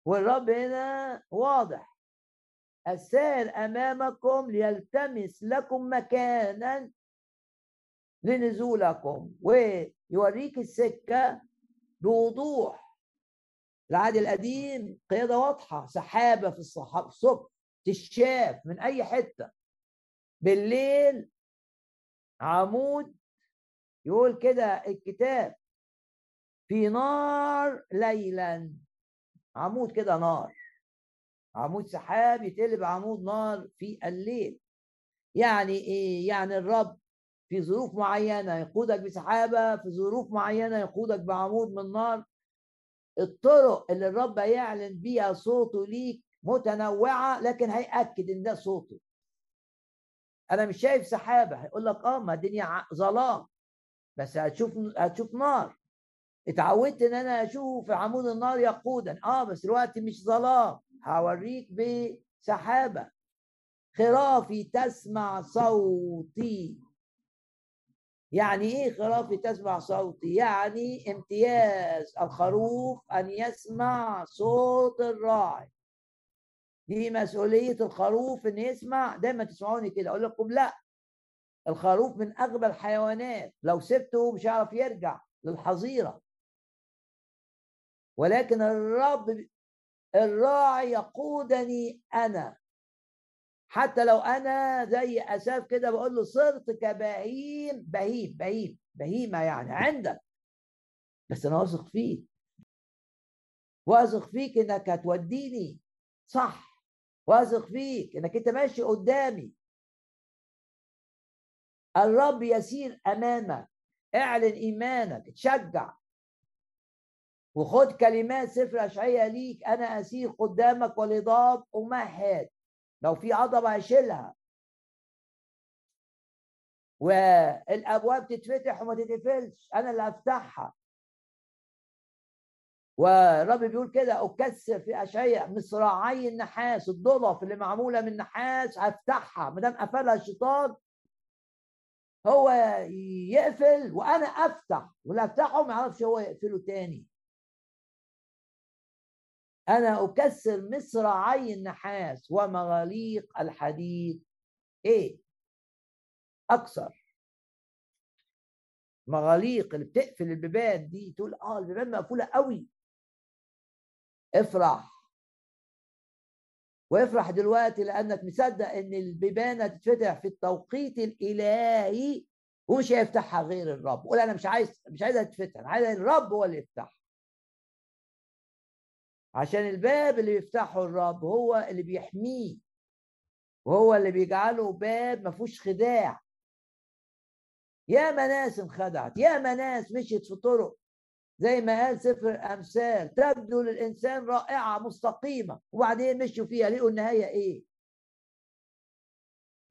والرب هنا واضح. السائر أمامكم ليلتمس لكم مكانا لنزولكم ويوريك السكة بوضوح. العهد القديم قيادة واضحة سحابة في الصحاب الصبح تشاف من أي حتة. بالليل عمود يقول كده الكتاب في نار ليلا. عمود كده نار. عمود سحاب يتقلب عمود نار في الليل. يعني إيه؟ يعني الرب في ظروف معينة يقودك بسحابة في ظروف معينة يقودك بعمود من نار. الطرق اللي الرب يعلن بيها صوته ليك متنوعة لكن هيأكد إن ده صوته. أنا مش شايف سحابة. هيقول لك آه ما الدنيا ظلام. بس هتشوف هتشوف نار. اتعودت إن أنا أشوف عمود النار يقودا آه بس دلوقتي مش ظلام. هوريك بسحابة. خرافي تسمع صوتي. يعني إيه خرافي تسمع صوتي؟ يعني امتياز الخروف أن يسمع صوت الراعي. دي مسؤولية الخروف إن يسمع. دايما تسمعوني كده. أقول لكم لا. الخروف من أغبى الحيوانات. لو سبته مش هيعرف يرجع للحظيرة. ولكن الرب الراعي يقودني أنا. حتى لو أنا زي أساف كده بقول له صرت كبهيم بهيم بهيم بهيمة يعني عندك. بس أنا واثق فيك. واثق فيك إنك هتوديني. صح. واثق فيك إنك أنت ماشي قدامي. الرب يسير أمامك. اعلن إيمانك. تشجع وخد كلمات سفر اشعياء ليك أنا أسير قدامك والهضاب أمهد. لو في عضبة هشيلها. والأبواب تتفتح وما تتقفلش أنا اللي افتحها والرب بيقول كده أكسر في اشعياء مصراعي النحاس الضلف اللي معمولة من نحاس هفتحها. ما دام قفلها الشيطان هو يقفل وأنا أفتح. واللي افتحه ما يعرفش هو يقفله تاني. أنا أكسر مصراعي النحاس ومغاليق الحديد. إيه؟ أكسر. مغاليق اللي بتقفل البيبان دي تقول آه البيبان مقفولة قوي. افرح. وافرح دلوقتي لأنك مصدق إن البيبان هتتفتح في التوقيت الإلهي ومش هيفتحها غير الرب. قول أنا مش عايز مش عايزها تتفتح أنا عايز الرب هو اللي يفتحها. عشان الباب اللي بيفتحه الرب هو اللي بيحميه. وهو اللي بيجعله باب ما فيهوش خداع. يا ناس انخدعت يا ناس مشيت في طرق. زي ما قال سفر الأمثال تبدو للإنسان رائعة مستقيمة وبعدين مشوا فيها لقوا النهاية إيه؟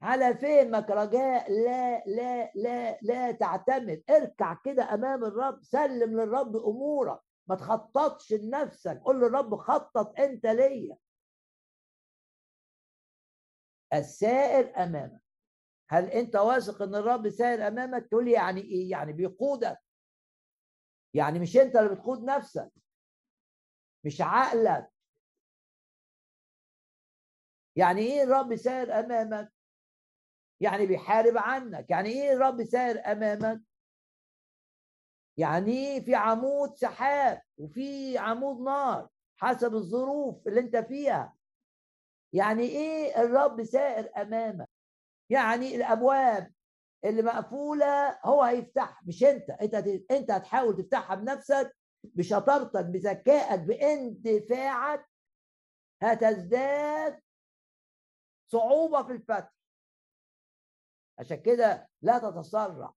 على فهمك رجاء لا لا لا لا تعتمد. اركع كده أمام الرب سلم للرب أمورك. ما تخططش لنفسك. قول للرب خطط أنت ليا. السائر أمامك. هل أنت واثق إن الرب سائر أمامك؟ تقول يعني إيه؟ يعني بيقودك. يعني مش أنت اللي بتقود نفسك. مش عقلك. يعني إيه الرب سائر أمامك؟ يعني بيحارب عنك. يعني إيه الرب سائر أمامك؟ يعني في عمود سحاب وفي عمود نار حسب الظروف اللي انت فيها. يعني إيه الرب سائر أمامك؟ يعني الأبواب اللي مقفولة هو هيفتحها مش انت. انت انت هتحاول تفتحها بنفسك بشطارتك بذكائك باندفاعك. هتزداد صعوبة في الفتح. عشان كده لا تتسرع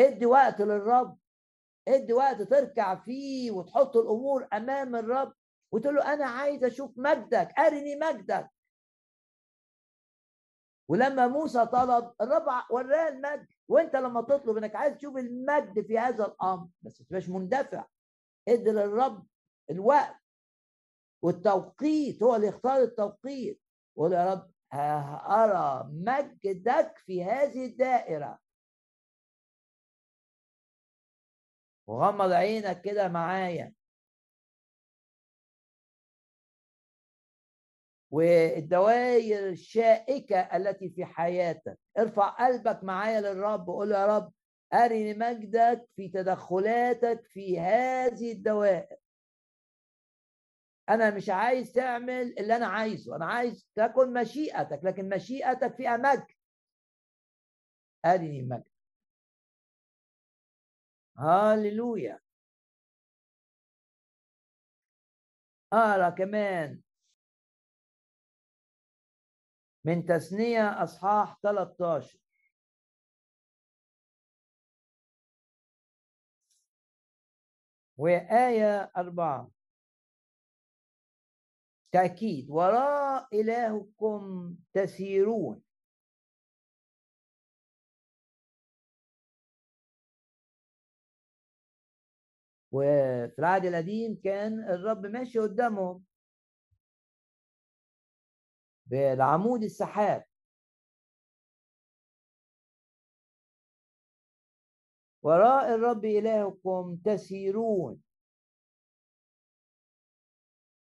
ادي وقت للرب ادي وقت تركع فيه وتحط الأمور أمام الرب وتقول له أنا عايز أشوف مجدك أرني مجدك. ولما موسى طلب الرب وراه المجد وأنت لما تطلب إنك عايز تشوف المجد في هذا الأمر بس ما تبقاش مندفع. ادي للرب الوقت والتوقيت هو اللي يختار التوقيت. وقول يا رب أرى مجدك في هذه الدائرة. وغمض عينك كده معايا. والدوائر الشائكة التي في حياتك ارفع قلبك معايا للرب وقول يا رب أرني مجدك في تدخلاتك في هذه الدوائر. أنا مش عايز تعمل اللي أنا عايزه أنا عايز تكن مشيئتك لكن مشيئتك فيها مجد أرني مجد هاليلويا أقرأ كمان من تثنية أصحاح 13 وآية أربعة تأكيد وراء إلهكم تسيرون وفي العهد القديم كان الرب ماشي قدامهم بالعمود السحاب. وراء الرب إلهكم تسيرون.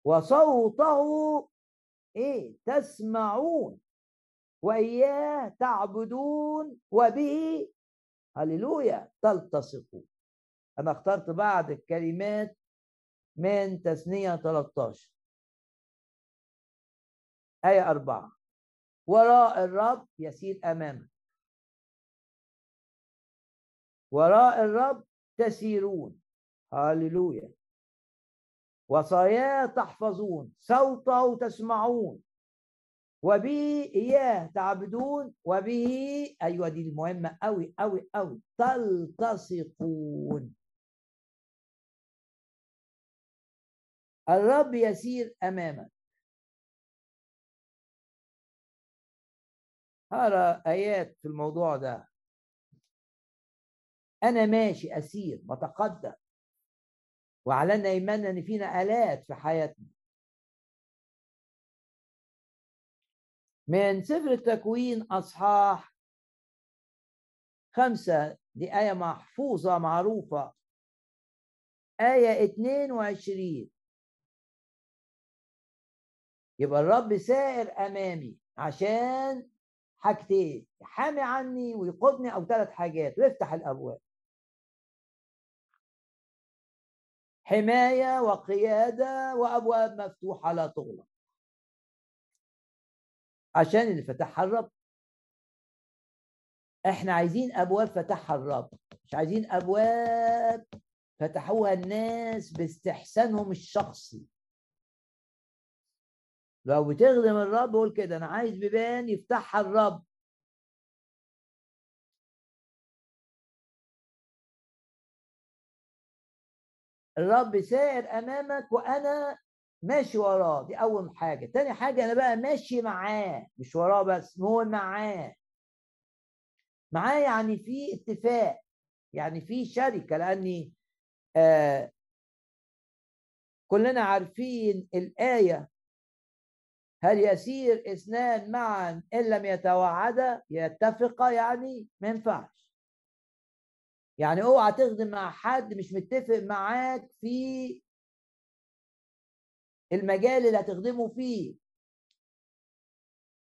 وصوته إيه؟ تسمعون. وإياه تعبدون. وبه هللويا تلتصقون. أنا اخترت بعض الكلمات من تثنية 13 آية أربعة. وراء الرب يسير أمامك. وراء الرب تسيرون. هاللويا وصاياه تحفظون. صوته تسمعون. وبه إياه تعبدون. وبه أيوة دي المهمة أوي أوي أوي. تلتصقون. الرب يسير أمامك. هقرا آيات في الموضوع ده. أنا ماشي أسير بتقدم واعلنا ايماننا ان فينا آلات في حياتنا. من سفر التكوين أصحاح خمسة دي آية محفوظة معروفة. آية 22 يبقى الرب سائر أمامي عشان حاجتين يحامي عني ويقودني أو ثلاث حاجات. ويفتح الأبواب. حماية وقيادة وأبواب مفتوحة لا تغلق. عشان اللي فتحها الرب. إحنا عايزين أبواب فتحها الرب. مش عايزين أبواب فتحوها الناس باستحسانهم الشخصي. لو بتخدم الرب قول كده أنا عايز بيبان يفتحها الرب. الرب سائر أمامك وأنا ماشي وراه. دي أول حاجة. تاني حاجة أنا بقى ماشي معاه. مش وراه بس هو معاه. معاه يعني في اتفاق يعني في شركة لأني آه كلنا عارفين الآية هل يسير إثنان معا إن لم يتوعدا؟ يتفقا يعني ما ينفعش. يعني اوعى تخدم مع حد مش متفق معاك في المجال اللي هتخدمه فيه.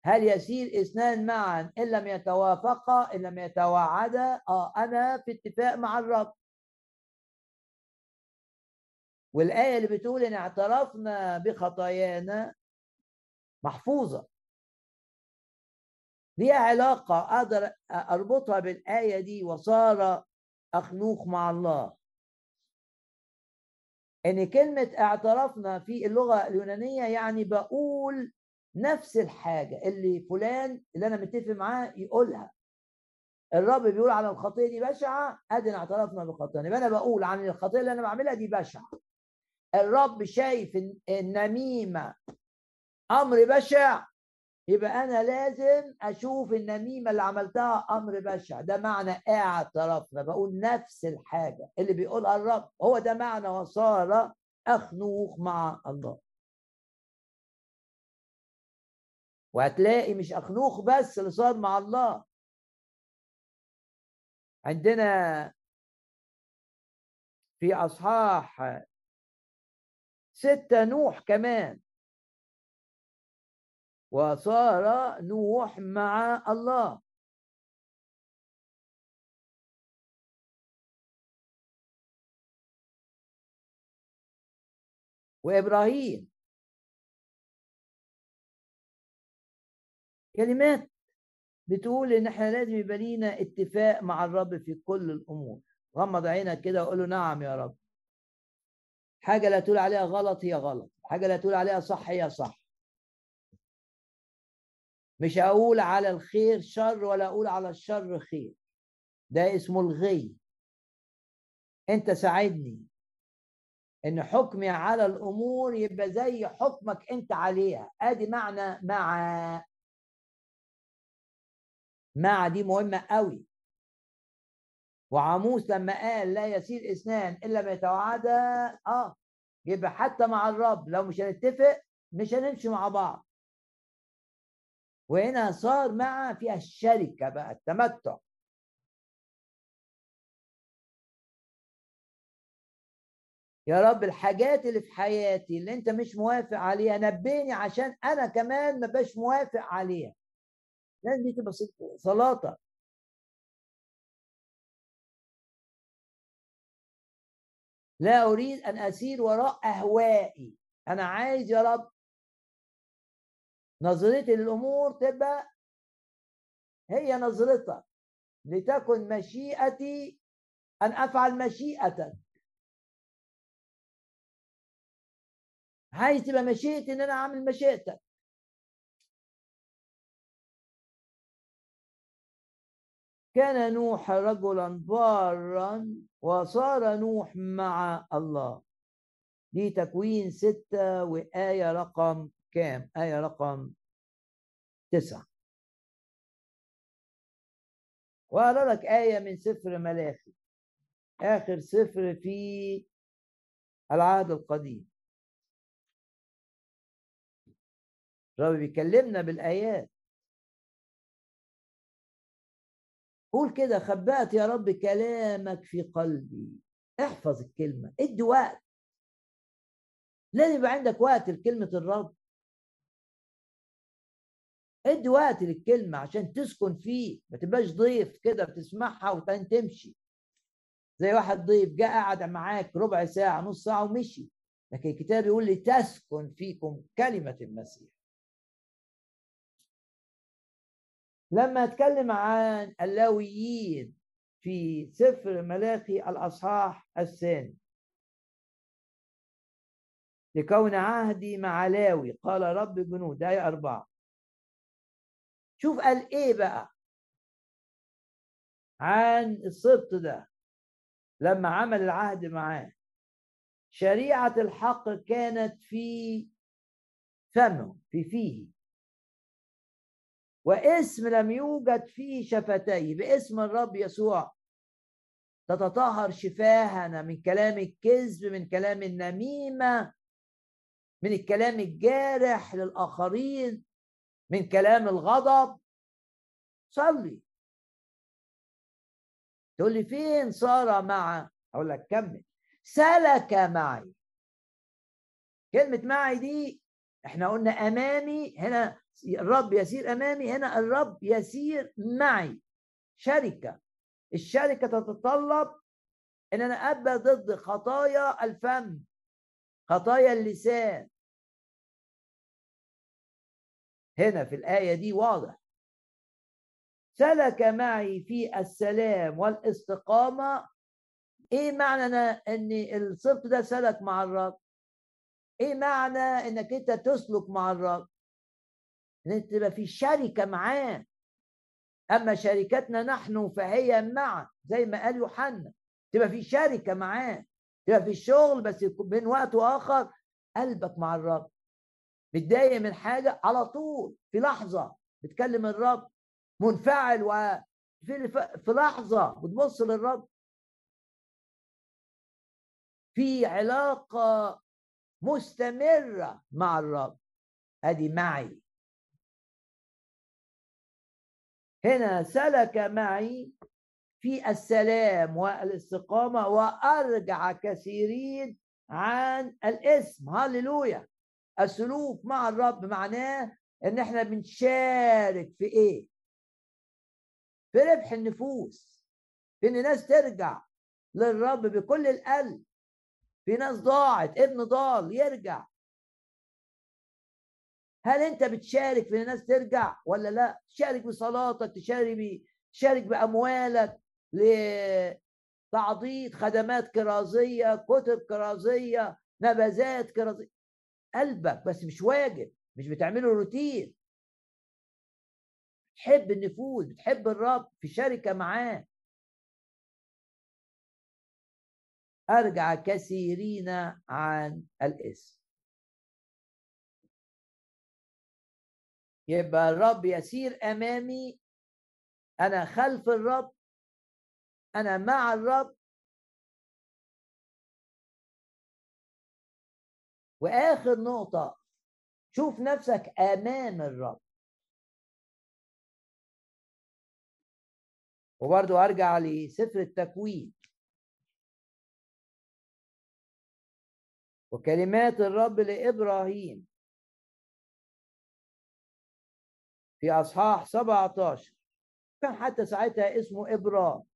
هل يسير إثنان معا إن لم يتوافقا؟ إن لم يتوعدا؟ آه أنا في اتفاق مع الرب. والآية اللي بتقول إن اعترفنا بخطايانا محفوظة. ليها علاقة أقدر أربطها بالآية دي وصار أخنوخ مع الله؟ إن كلمة اعترفنا في اللغة اليونانية يعني بقول نفس الحاجة اللي فلان اللي أنا متفق معاه يقولها. الرب بيقول على الخطية دي بشعة ادينا اعترفنا بخطيئه يبقى أنا بقول عن الخطية اللي أنا بعملها دي بشعة. الرب شايف النميمه أمر بشع. يبقى أنا لازم أشوف النميمة اللي عملتها أمر بشع. ده معنى اعترفنا. بقول نفس الحاجة. اللي بيقولها الرب هو ده معنى وصار أخنوخ مع الله. وهتلاقي مش أخنوخ بس اللي صار مع الله. عندنا في أصحاح ستة نوح كمان. وصار نوح مع الله. وإبراهيم. كلمات بتقول إن إحنا لازم يبقى لينا اتفاق مع الرب في كل الأمور. غمض عينك كده وقول له نعم يا رب. حاجة لا تقول عليها غلط هي غلط. حاجة لا تقول عليها صح هي صح. مش أقول على الخير شر ولا أقول على الشر خير. ده اسمه الغي. أنت ساعدني. إن حكمي على الأمور يبقى زي حكمك أنت عليها. أدي معنى مع. مع دي مهمة قوي. وعاموس لما قال لا يسير اثنان إلا ما يتوعدا آه يبقى حتى مع الرب لو مش هنتفق مش هنمشي مع بعض. وهنا صار مع فيها الشركة بقى التمتع. يا رب الحاجات اللي في حياتي اللي انت مش موافق عليها نبهني عشان أنا كمان ما بقاش موافق عليها. لازم دي تبقى صلاتك لا أريد أن أسير وراء أهوائي. أنا عايز يا رب نظرتي للامور تبقى هي نظرتك لتكن مشيئتي أن أفعل مشيئتك. عايز تبقى مشيئتي إن أنا أعمل مشيئتك. كان نوح رجلا بارا وصار نوح مع الله. دي تكوين ستة وآية رقم كام؟ آية رقم؟ تسعة. وأقرأ لك آية من سفر ملاخي آخر سفر في العهد القديم. الرب بيكلمنا بالآيات. قول كده خبأت يا رب كلامك في قلبي. احفظ الكلمة ادي وقت. لازم يبقى عندك وقت لكلمة الرب. ادي وقت للكلمة عشان تسكن فيه ما تبقاش ضيف كده بتسمعها وبعدين تمشي. زي واحد ضيف جاء قعد معاك ربع ساعة نص ساعة ومشي. لكن الكتاب يقول لي تسكن فيكم كلمة المسيح. لما أتكلم عن اللاويين في سفر ملاخي الأصحاح الثاني. لكون عهدي مع لاوي قال رب الجنود آية أربعة. شوف قال إيه بقى؟ عن السبط ده لما عمل العهد معاه. شريعة الحق كانت في فمه في فيه. واسم لم يوجد فيه شفتيه باسم الرب يسوع. تتطهر شفاهنا من كلام الكذب من كلام النميمة من الكلام الجارح للآخرين. من كلام الغضب صلي. تقول لي فين صار مع أقول لك كمل. سلك معي. كلمة معي دي إحنا قلنا أمامي هنا الرب يسير أمامي هنا الرب يسير معي. شركة. الشركة تتطلب إن أنا أبقى ضد خطايا الفم خطايا اللسان. هنا في الآية دي واضح. سلك معي في السلام والاستقامة. إيه معنى أنا إن الصبت ده سلك مع الرب؟ إيه معنى إنك أنت تسلك مع الرب؟ إن أنت تبقى في شركة معاه. أما شركتنا نحن فهي مع زي ما قال يوحنا. تبقى في شركة معاه. تبقى في الشغل بس بين وقت وآخر قلبك مع الرب. متضايق من حاجة على طول في لحظة بتكلم الرب منفعل وفي في لحظة بتبص للرب. في علاقة مستمرة مع الرب. أدي معي. هنا سلك معي في السلام والاستقامة وأرجع كثيرين عن الاسم. هللويا. السلوك مع الرب معناه إن إحنا بنشارك في إيه؟ في ربح النفوس في إن الناس ترجع للرب بكل القلب في ناس ضاعت ابن ضال يرجع. هل أنت بتشارك في الناس ترجع ولا لا؟ تشارك بصلاتك تشارك تشارك بأموالك لتعضيد خدمات كرازية كتب كرازية نبذات كرازية. قلبك بس مش واجب مش بتعمله روتين. بتحب النفوس بتحب الرب في شركة معاه. أرجع كثيرين عن الاسم. يبقى الرب يسير أمامي. أنا خلف الرب. أنا مع الرب. وآخر نقطة شوف نفسك أمام الرب. وبرضو أرجع لسفر التكوين. وكلمات الرب لإبراهيم. في أصحاح 17 كان حتى ساعتها اسمه إبرام.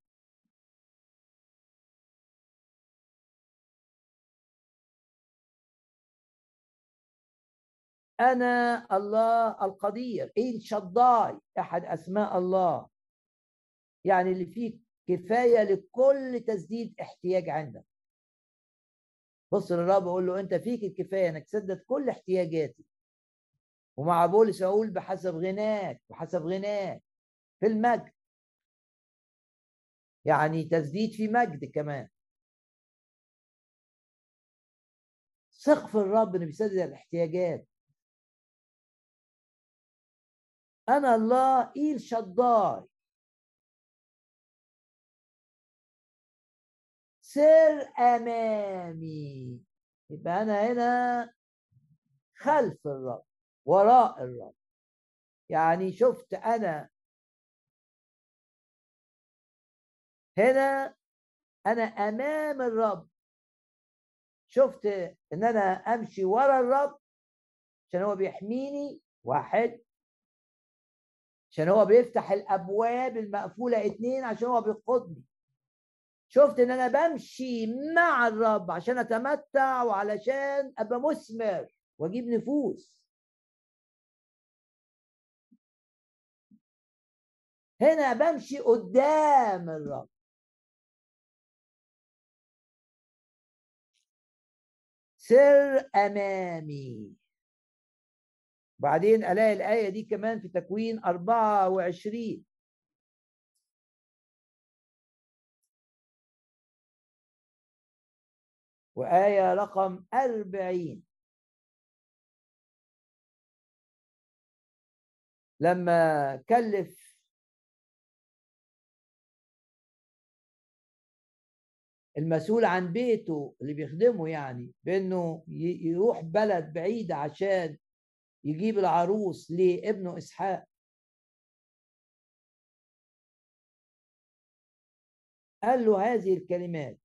أنا الله القدير إيه شداي أحد أسماء الله. يعني اللي فيه كفاية لكل تسديد احتياج عندك. بص للرب وقول له أنت فيك الكفاية إنك تسدد كل احتياجاتي. ومع بولس أقول بحسب غناك بحسب غناك في المجد. يعني تسديد في مجد كمان. ثق في الرب إنه بيسدد الاحتياجات. أنا الله إيل شداي سر أمامي. يبقى أنا هنا خلف الرب وراء الرب. يعني شفت أنا هنا أنا أمام الرب. شفت إن أنا أمشي ورا الرب عشان هو بيحميني. واحد. عشان هو بيفتح الأبواب المقفولة اتنين عشان هو بيقودني شفت إن أنا بمشي مع الرب عشان أتمتع وعلشان أبقى مثمر وأجيب نفوس. هنا بمشي قدام الرب. سر أمامي. بعدين ألاقي الآية دي كمان في تكوين 24 وآية رقم أربعين. لما كلف المسؤول عن بيته اللي بيخدمه يعني بأنه يروح بلد بعيدة عشان يجيب العروس لابنه إسحاق. قال له هذه الكلمات.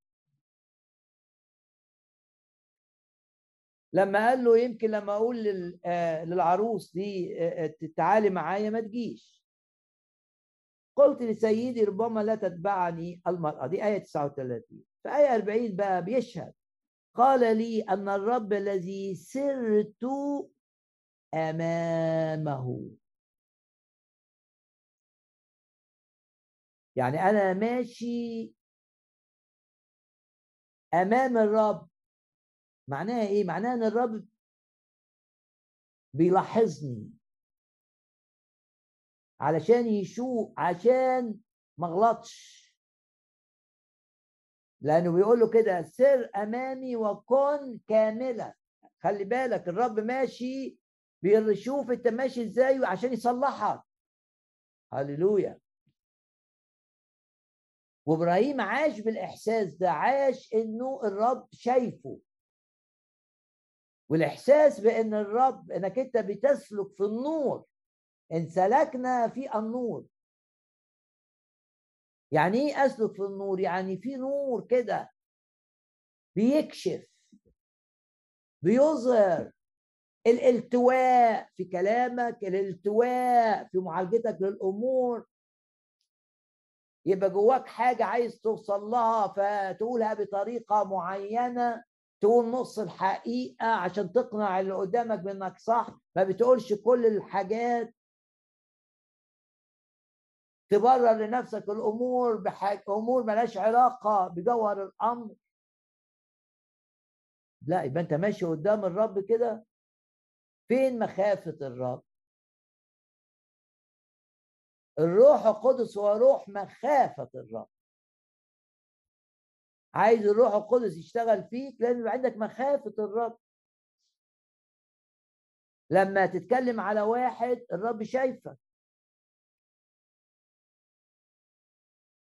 لما قال له يمكن لما أقول آه، للعروس دي آه، آه، تعالي معايا ما تجيش. قلت لسيدي ربما لا تتبعني المرأة. دي آية 39 في آية 40 بقى بيشهد. قال لي أن الرب الذي سرت أمامه. يعني أنا ماشي أمام الرب. معناها إيه؟ معناها إن الرب بيلاحظني. علشان يشوف عشان ما أغلطش. لأنه بيقول له كده سر أمامي وكن كاملا. خلي بالك الرب ماشي بيشوف انت ماشي إزاي عشان يصلحك. هللويا. وابراهيم عاش بالإحساس ده عاش إنه الرب شايفه. والإحساس بإن الرب إنك أنت بتسلك في النور إن سلكنا في النور. يعني إيه أسلك في النور؟ يعني في نور كده بيكشف بيظهر. الالتواء في كلامك الالتواء في معالجتك للأمور. يبقى جواك حاجة عايز توصل لها فتقولها بطريقة معينة تقول نص الحقيقة عشان تقنع اللي قدامك بإنك صح ما بتقولش كل الحاجات. تبرر لنفسك الأمور بحاجة أمور ملهاش علاقة بجوهر الأمر. لا يبقى أنت ماشي قدام الرب كده فين مخافة الرب؟ الروح القدس هو روح مخافة الرب. عايز الروح القدس يشتغل فيك لازم يبقى عندك مخافة الرب. لما تتكلم على واحد الرب شايفك.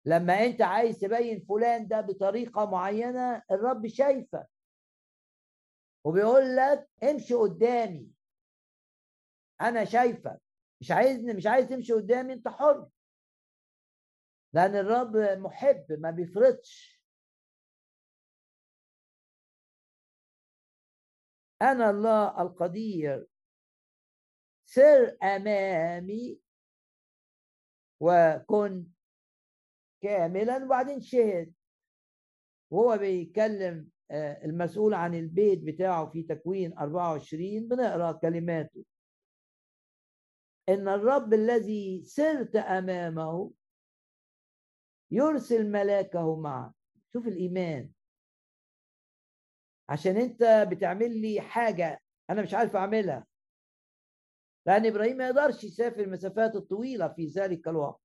لما أنت عايز تبين فلان ده بطريقة معينة الرب شايفك. وبيقول لك امشي قدامي. أنا شايفك مش عايز مش عايز تمشي قدامي أنت حر. لأن الرب محب ما بيفرضش أنا الله القدير سر أمامي وكن كاملا وبعدين شهد. وهو بيكلم آه، المسؤول عن البيت بتاعه في تكوين 24 بنقرأ كلماته. إن الرب الذي سرت أمامه يرسل ملاكه معك شوف الإيمان. عشان أنت بتعمل لي حاجة أنا مش عارف أعملها. لأن إبراهيم ما يقدرش يسافر المسافات الطويلة في ذلك الوقت.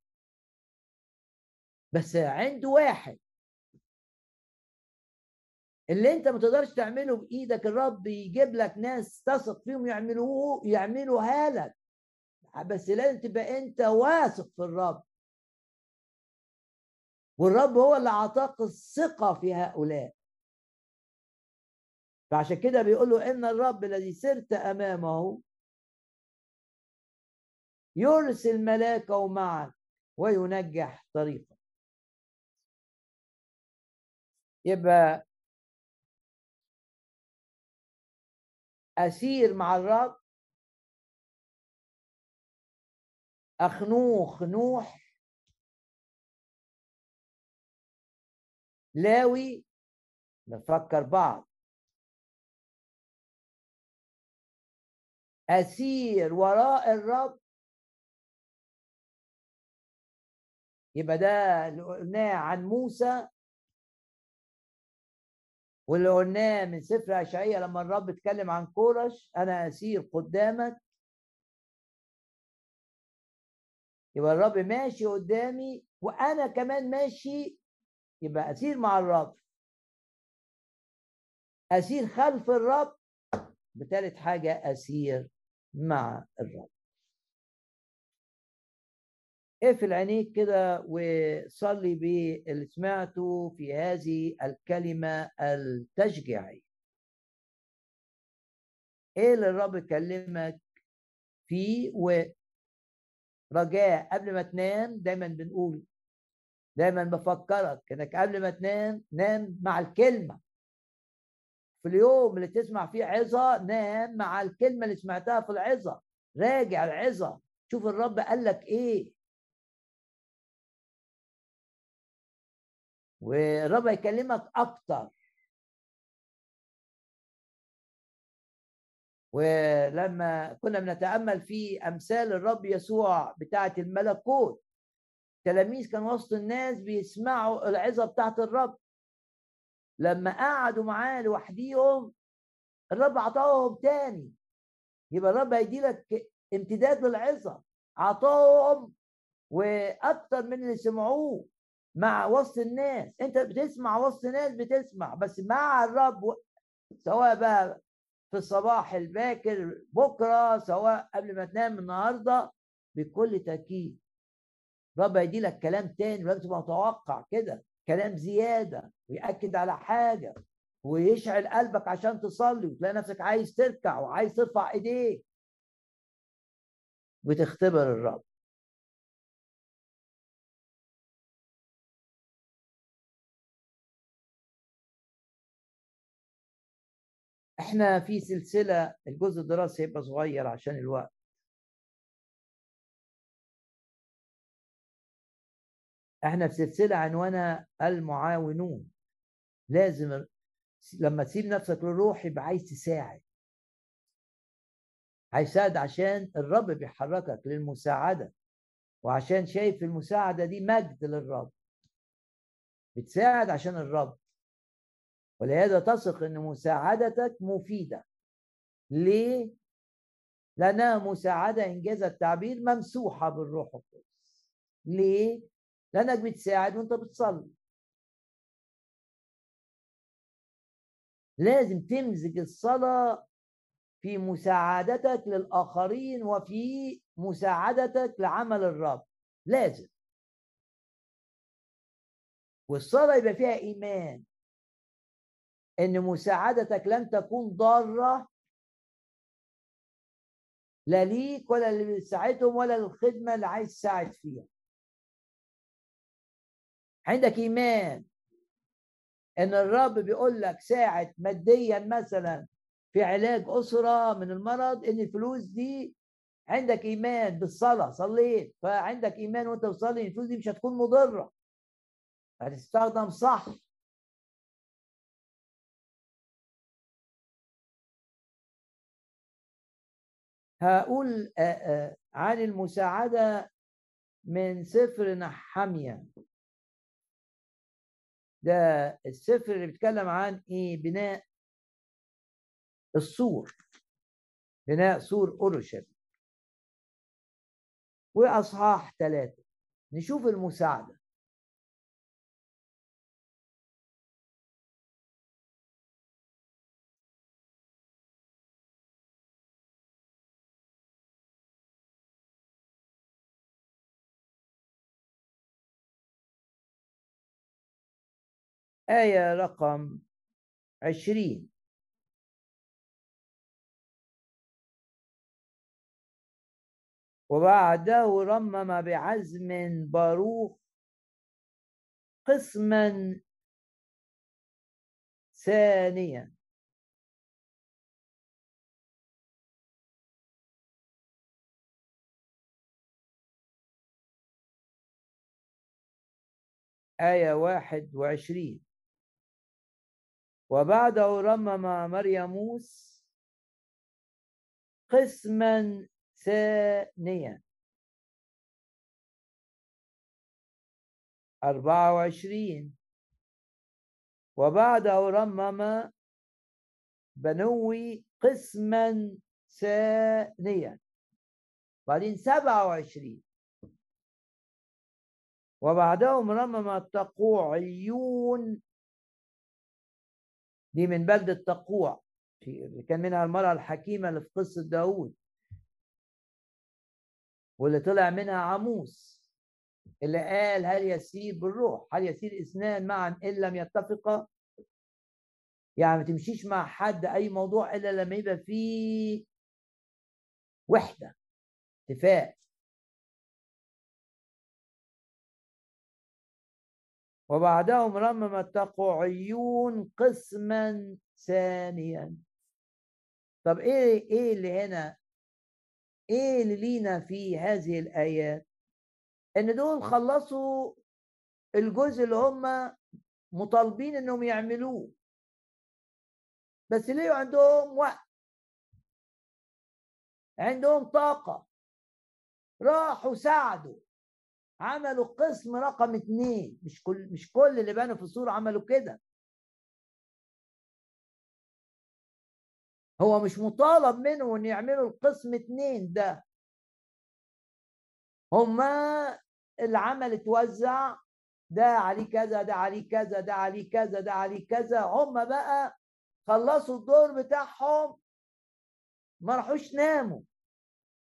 بس عنده واحد. اللي أنت ما تقدرش تعمله بإيدك الرب يجيب لك ناس تثق فيهم يعملوه يعملوها لك بس لازم تبقى انت واثق في الرب. والرب هو اللي اعطاك الثقة في هؤلاء. فعشان كده بيقول له إن الرب الذي سرت أمامه يرسل ملاكه معك وينجح طريقك. يبقى أسير مع الرب أخنوخ نوح لاوي نفكر بعض. أسير وراء الرب. يبقى ده اللي قلناه عن موسى. واللي قلناه من سفر اشعياء لما الرب اتكلم عن كورش أنا أسير قدامك. يبقى الرب ماشي قدامي وأنا كمان ماشي يبقى أسير مع الرب. أسير خلف الرب. بثالث حاجة أسير مع الرب. اقفل عينيك كده وصلي باللي سمعته في هذه الكلمة التشجيعية. إيه اللي الرب كلمك فيه ورجاء قبل ما تنام دايما بنقول دايما بفكرك إنك قبل ما تنام نام مع الكلمة. في اليوم اللي تسمع فيه عظة نام مع الكلمة اللي سمعتها في العظة. راجع العظة. شوف الرب قال لك إيه. والرب يكلمك أكتر. ولما كنا بنتأمل في أمثال الرب يسوع بتاعة الملكوت تلاميذ كان وسط الناس بيسمعوا العظة بتاعة الرب. لما قعدوا معاه لوحديهم الرب عطاهم تاني. يبقى الرب هيدي لك امتداد للعظة. عطاهم وأكتر من اللي سمعوه مع وسط الناس. أنت بتسمع وسط ناس بتسمع بس مع الرب سواء بقى في الصباح الباكر بكرة سواء قبل ما تنام النهارده بكل تأكيد. رب يدي لك كلام تاني لازم تبقى متوقع كده كلام زيادة ويأكد على حاجة ويشعل قلبك عشان تصلي وتلاقي نفسك عايز تركع وعايز ترفع ايديك. وتختبر الرب. إحنا في سلسلة الجزء الدراسي هيبقى صغير عشان الوقت. إحنا في سلسلة عنوانها المعاونون. لازم لما تسيب نفسك للروح يبقى عايز تساعد. هيساعد عشان الرب بيحركك للمساعدة. وعشان شايف المساعدة دي مجد للرب. بتساعد عشان الرب. ولهذا تثق إن مساعدتك مفيدة. ليه؟ لانها مساعدة إنجاز التعبير ممسوحة بالروح القدس. ليه؟ لأنك بتساعد وأنت بتصلي. لازم تمزج الصلاة في مساعدتك للآخرين وفي مساعدتك لعمل الرب. لازم. والصلاة يبقى فيها إيمان. إن مساعدتك لن تكون ضارة لا ليك ولا اللي بتساعدهم ولا الخدمه اللي عايز تساعد فيها. عندك إيمان إن الرب بيقول لك ساعد ماديا مثلا في علاج أسرة من المرض إن الفلوس دي عندك إيمان بالصلاة صليت. فعندك إيمان وأنت بتصلي الفلوس دي مش هتكون مضرة. هتستخدم صح. هقول عن المساعدة من سفر نحمية ده السفر اللي بيتكلم عن إيه؟ بناء السور. بناء سور أورشليم. وأصحاح ثلاثة نشوف المساعدة. آية رقم عشرين. وبعده رمم بعزم باروخ قسما ثانيا. آية واحد وعشرين. وبعده رمم مريموس قسما ثانيا. أربعة وعشرين. وبعده رمم بنوي قسما ثانيا. بعدين سبعة وعشرين. وبعدهم رمم التقوعيون دي من بلدة تقوع اللي كان منها المرأة الحكيمة اللي في قصة داود. واللي طلع منها عموس اللي قال هل يسير بالروح؟ هل يسير اثنان معا إن لم يتفقا يعني ما تمشيش مع حد أي موضوع إلا لما يبقى فيه وحدة اتفاق. وبعدهم رمم التقوعيون قسما ثانيا. طب إيه إيه اللي هنا؟ إيه اللي لينا في هذه الآيات؟ إن دول خلصوا الجزء اللي هم مطالبين إنهم يعملوه. بس ليه عندهم وقت؟ عندهم طاقة. راحوا ساعدوا. عملوا قسم رقم اثنين مش كل مش كل اللي بنوا في السور عملوا كده. هو مش مطالب منهم إن يعملوا القسم اثنين ده. هما العمل اتوزع. ده عليه كذا ده عليه كذا ده عليه كذا ده عليه كذا. هم بقى خلصوا الدور بتاعهم ما راحوش ناموا.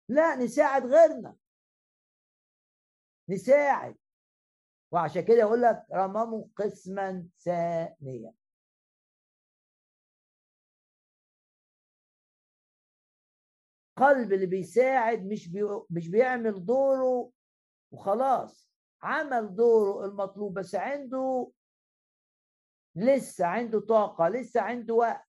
لا نساعد غيرنا. نساعد. وعشان كده يقول لك رمموا قسما ثانيا. قلب اللي بيساعد مش بي... مش بيعمل دوره وخلاص. عمل دوره المطلوب بس عنده لسه عنده طاقة لسه عنده وقت.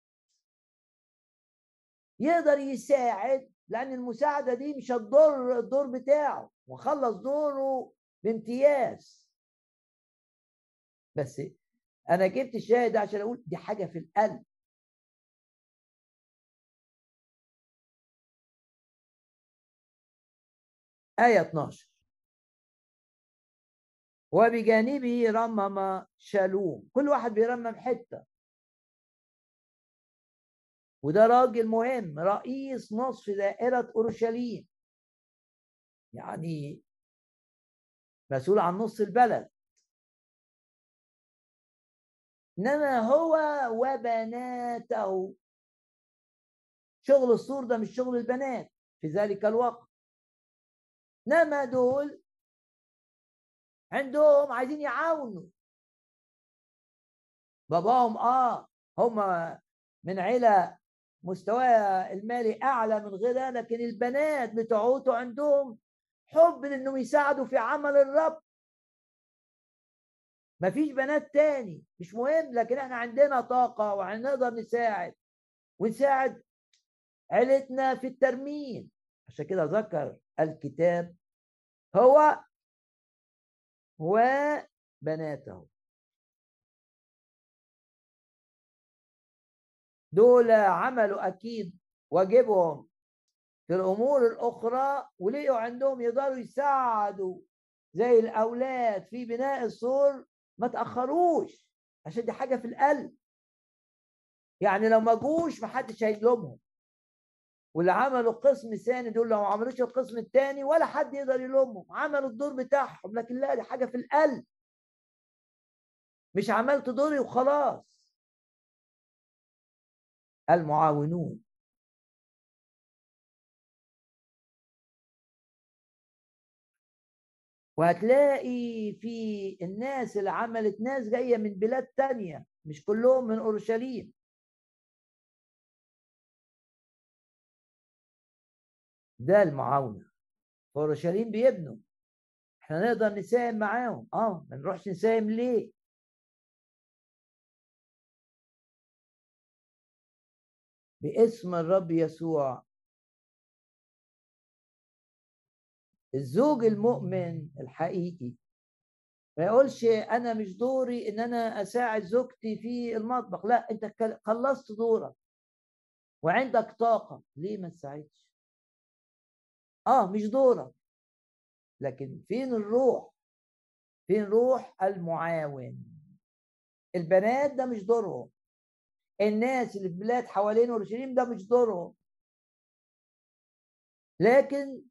يقدر يساعد لأن المساعدة دي مش هتضر الدور بتاعه. وخلص دوره بامتياز. بس أنا جبت الشاهد عشان أقول دي حاجة في القلب. آية 12 وبجانبه رمم شالوم. كل واحد بيرمم حتة. وده راجل مهم رئيس نصف دائرة أورشليم. يعني مسؤول عن نص البلد. إنما هو وبناته. شغل السور ده مش شغل البنات في ذلك الوقت. إنما دول عندهم عايزين يعاونوا. باباهم آه هم من عيلة مستواها المالي أعلى من غيرها لكن البنات بتوعته عندهم حب لإنهم يساعدوا في عمل الرب. مفيش بنات تاني مش مهم لكن إحنا عندنا طاقة وهنقدر نساعد. ونساعد عيلتنا في الترميم. عشان كده ذكر الكتاب هو وبناته. دول عملوا أكيد واجبهم. في الأمور الأخرى ولقوا عندهم يقدروا يساعدوا زي الأولاد في بناء السور ما تأخروش عشان دي حاجة في القلب. يعني لو ما جوش محدش هيلومهم واللي عملوا قسم ثاني دول لو ما عملوش القسم الثاني ولا حد يقدر يلومهم عملوا الدور بتاعهم. لكن لا دي حاجة في القلب. مش عملت دوري وخلاص. المعاونون. وهتلاقي في الناس اللي عملت ناس جاية من بلاد تانية مش كلهم من أورشليم. ده المعاونة. في أورشليم بيبنوا. إحنا نقدر نساهم معاهم. آه ما نروحش نساهم ليه؟ باسم الرب يسوع. الزوج المؤمن الحقيقي. ما يقولش أنا مش دوري إن أنا أساعد زوجتي في المطبخ لا أنت خلصت دورك وعندك طاقة. ليه ما تساعدش؟ آه مش دورك. لكن فين الروح؟ فين روح المعاون؟ البنات ده مش دورهم. الناس اللي في بلاد حوالين اورشليم ده مش دورهم. لكن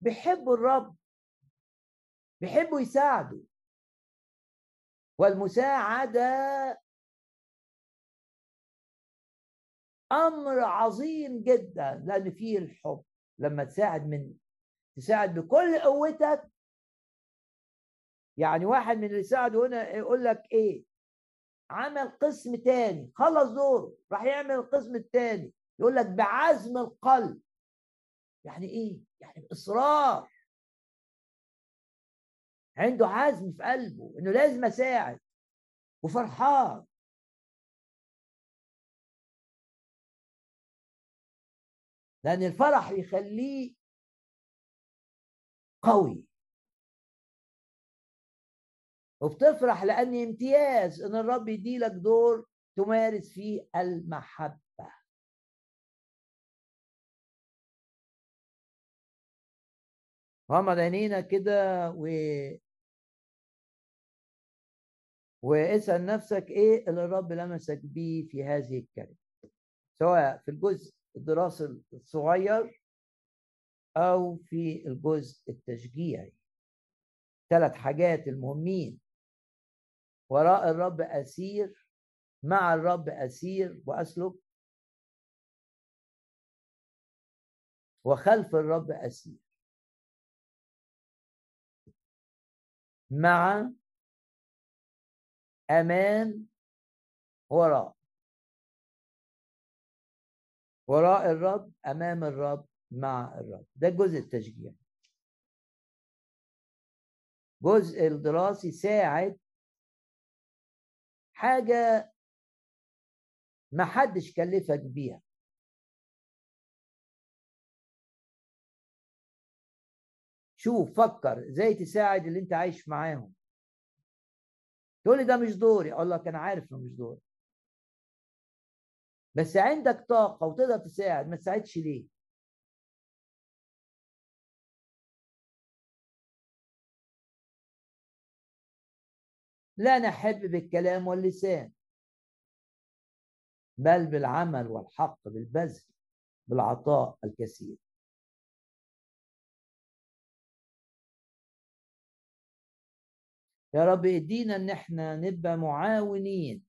بيحبوا الرب بيحبوا يساعدوا. والمساعدة أمر عظيم جدا لأن فيه الحب. لما تساعد من تساعد بكل قوتك. يعني واحد من اللي ساعده هنا يقول لك إيه؟ عمل قسم تاني خلص دوره راح يعمل القسم التاني. يقول لك بعزم القلب. يعني إيه؟ يعني باصرار عنده عزم في قلبه إنه لازم أساعد وفرحان. لأن الفرح يخليه قوي. وبتفرح لأن امتياز إن الرب يديلك دور تمارس فيه المحبة. غمض عينينا كده و واسأل نفسك إيه اللي الرب لمسك بيه في هذه الكلمة؟ سواء في الجزء الدراسي الصغير أو في الجزء التشجيعي. ثلاث حاجات المهمين. وراء الرب أسير مع الرب أسير وأسلك. وخلف الرب أسير. مع أمام وراء. وراء الرب أمام الرب مع الرب. ده الجزء التشجيعي جزء الدراسي ساعد حاجة ما حدش كلفك بيها. شوف فكر إزاي تساعد اللي أنت عايش معاهم. تقول لي ده مش دوري. أقول لك أنا عارف إنه مش دوري. بس عندك طاقة وتقدر تساعد ما تساعدش ليه؟ لا نحب بالكلام واللسان. بل بالعمل والحق بالبذل بالعطاء الكثير. يا رب ادينا ان إحنا نبقى معاونين.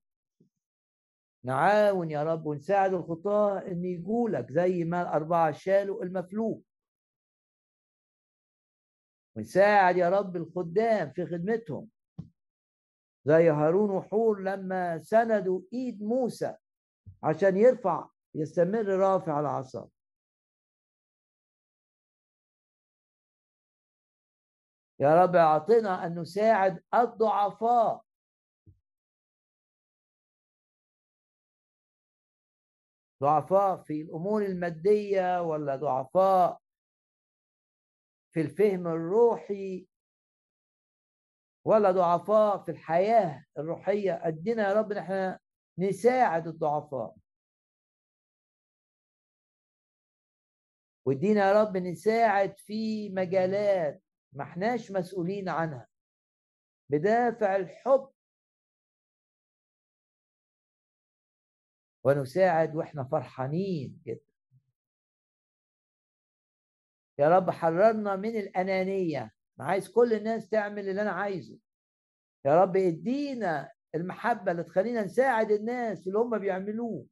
نعاون يا رب ونساعد الخطاة إن يجولك زي ما الأربعة شالوا المفلوج ونساعد يا رب الخدام في خدمتهم. زي هارون وحور لما سندوا إيد موسى عشان يرفع يستمر رافع العصا. يا رب أعطنا أن نساعد الضعفاء. ضعفاء في الأمور المادية ولا ضعفاء في الفهم الروحي ولا ضعفاء في الحياة الروحية؟ أدينا يا رب إحنا نساعد الضعفاء. وادينا يا رب نساعد في مجالات ما إحناش مسؤولين عنها. بدافع الحب. ونساعد وإحنا فرحانين جدا. يا رب حررنا من الأنانية. أنا عايز كل الناس تعمل اللي أنا عايزه. يا رب ادينا المحبة اللي تخلينا نساعد الناس اللي هم بيعملوه.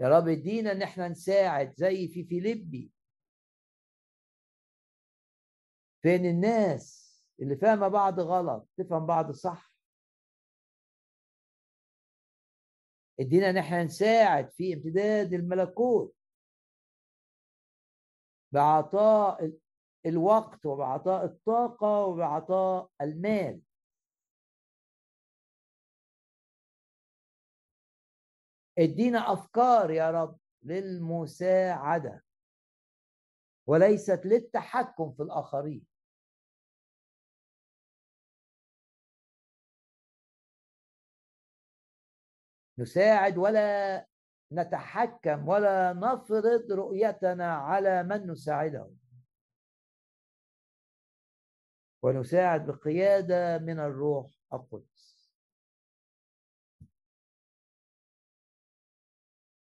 يا رب ادينا إن إحنا نساعد زي في فيليبي. فين الناس اللي فاهمة بعض غلط تفهم بعض صح؟ ادينا إن إحنا نساعد في امتداد الملكوت. بعطاء الوقت وبعطاء الطاقة وبعطاء المال. ادينا افكار يا رب للمساعدة وليست للتحكم في الآخرين. نساعد ولا نتحكم ولا نفرض رؤيتنا على من نساعده ونساعد بقيادة من الروح القدس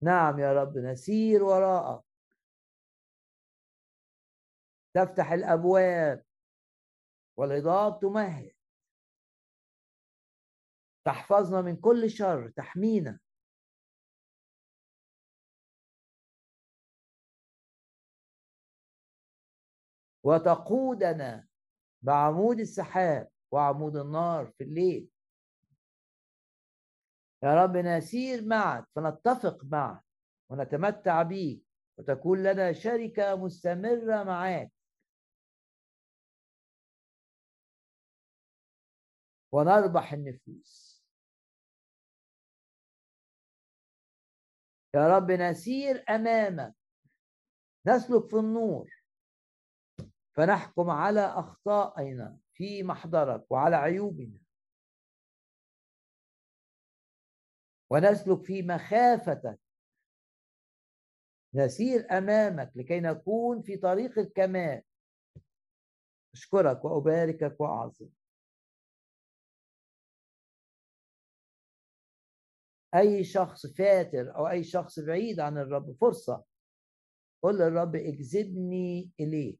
نعم يا رب نسير وراءك تفتح الأبواب والهضاب تمهد. تحفظنا من كل شر تحمينا. وتقودنا بعمود السحاب وعمود النار في الليل. يا رب نسير معك فنتفق معك ونتمتع بيك وتكون لنا شركة مستمرة معاك. ونربح النفوس. يا رب نسير أمامك. نسلك في النور. فنحكم على أخطائنا في محضرك وعلى عيوبنا. ونسلك في مخافتك. نسير أمامك لكي نكون في طريق الكمال. أشكرك وأباركك وأعظم. أي شخص فاتر أو أي شخص بعيد عن الرب فرصة. قل للرب اجذبني إليه.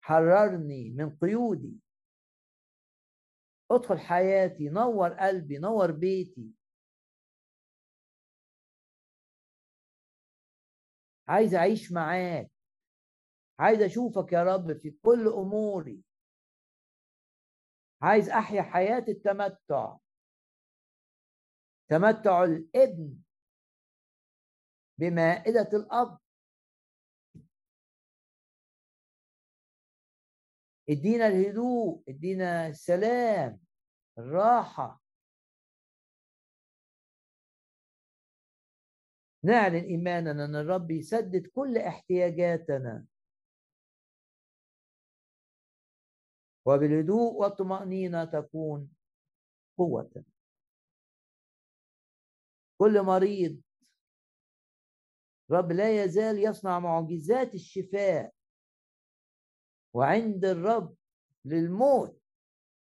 حررني من قيودي. ادخل حياتي نور قلبي نور بيتي. عايز أعيش معاك. عايز أشوفك يا رب في كل أموري. عايز أحيا حياة التمتع. تمتع الابن بمائدة الأب. ادينا الهدوء ادينا السلام الراحة. نعلن إيماننا إن الرب يسدد كل احتياجاتنا. وبالهدوء والطمأنينة تكون قوة. كل مريض رب لا يزال يصنع معجزات الشفاء. وعند الرب للموت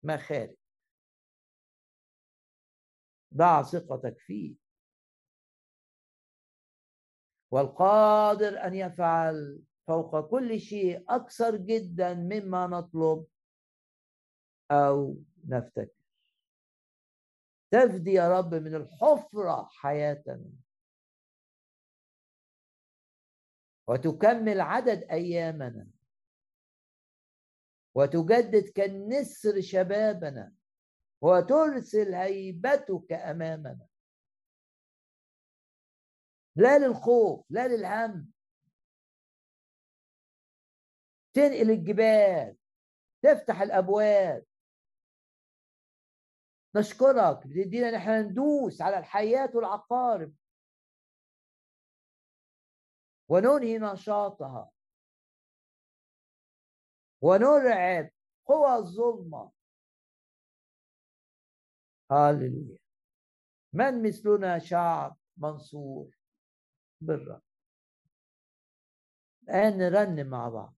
مخارج ضع ثقتك فيه. والقادر أن يفعل فوق كل شيء أكثر جدا مما نطلب أو نفتكر. تفدي يا رب من الحفرة حياتنا. وتكمل عدد أيامنا. وتجدد كالنسر شبابنا وترسل هيبتك أمامنا. لا للخوف لا للهم. تنقل الجبال تفتح الأبواب. نشكرك بتدينا إن إحنا ندوس على الحياة والعقارب. وننهي نشاطها. ونرعب. قوى الظلمة هاللويا. من مثلنا شعب منصور بالرب. الآن نرنم مع بعض.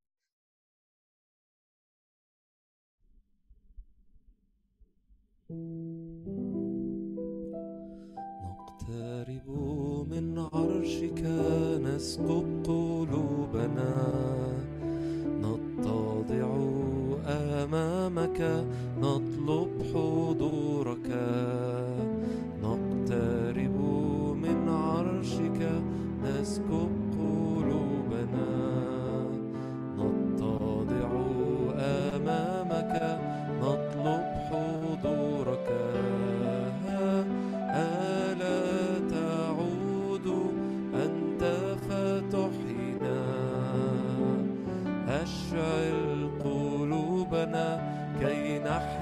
نقترب من عرشك نسكب قلوبنا. نتضع أمامك نطلب حضورك. نقترب من عرشك نسكب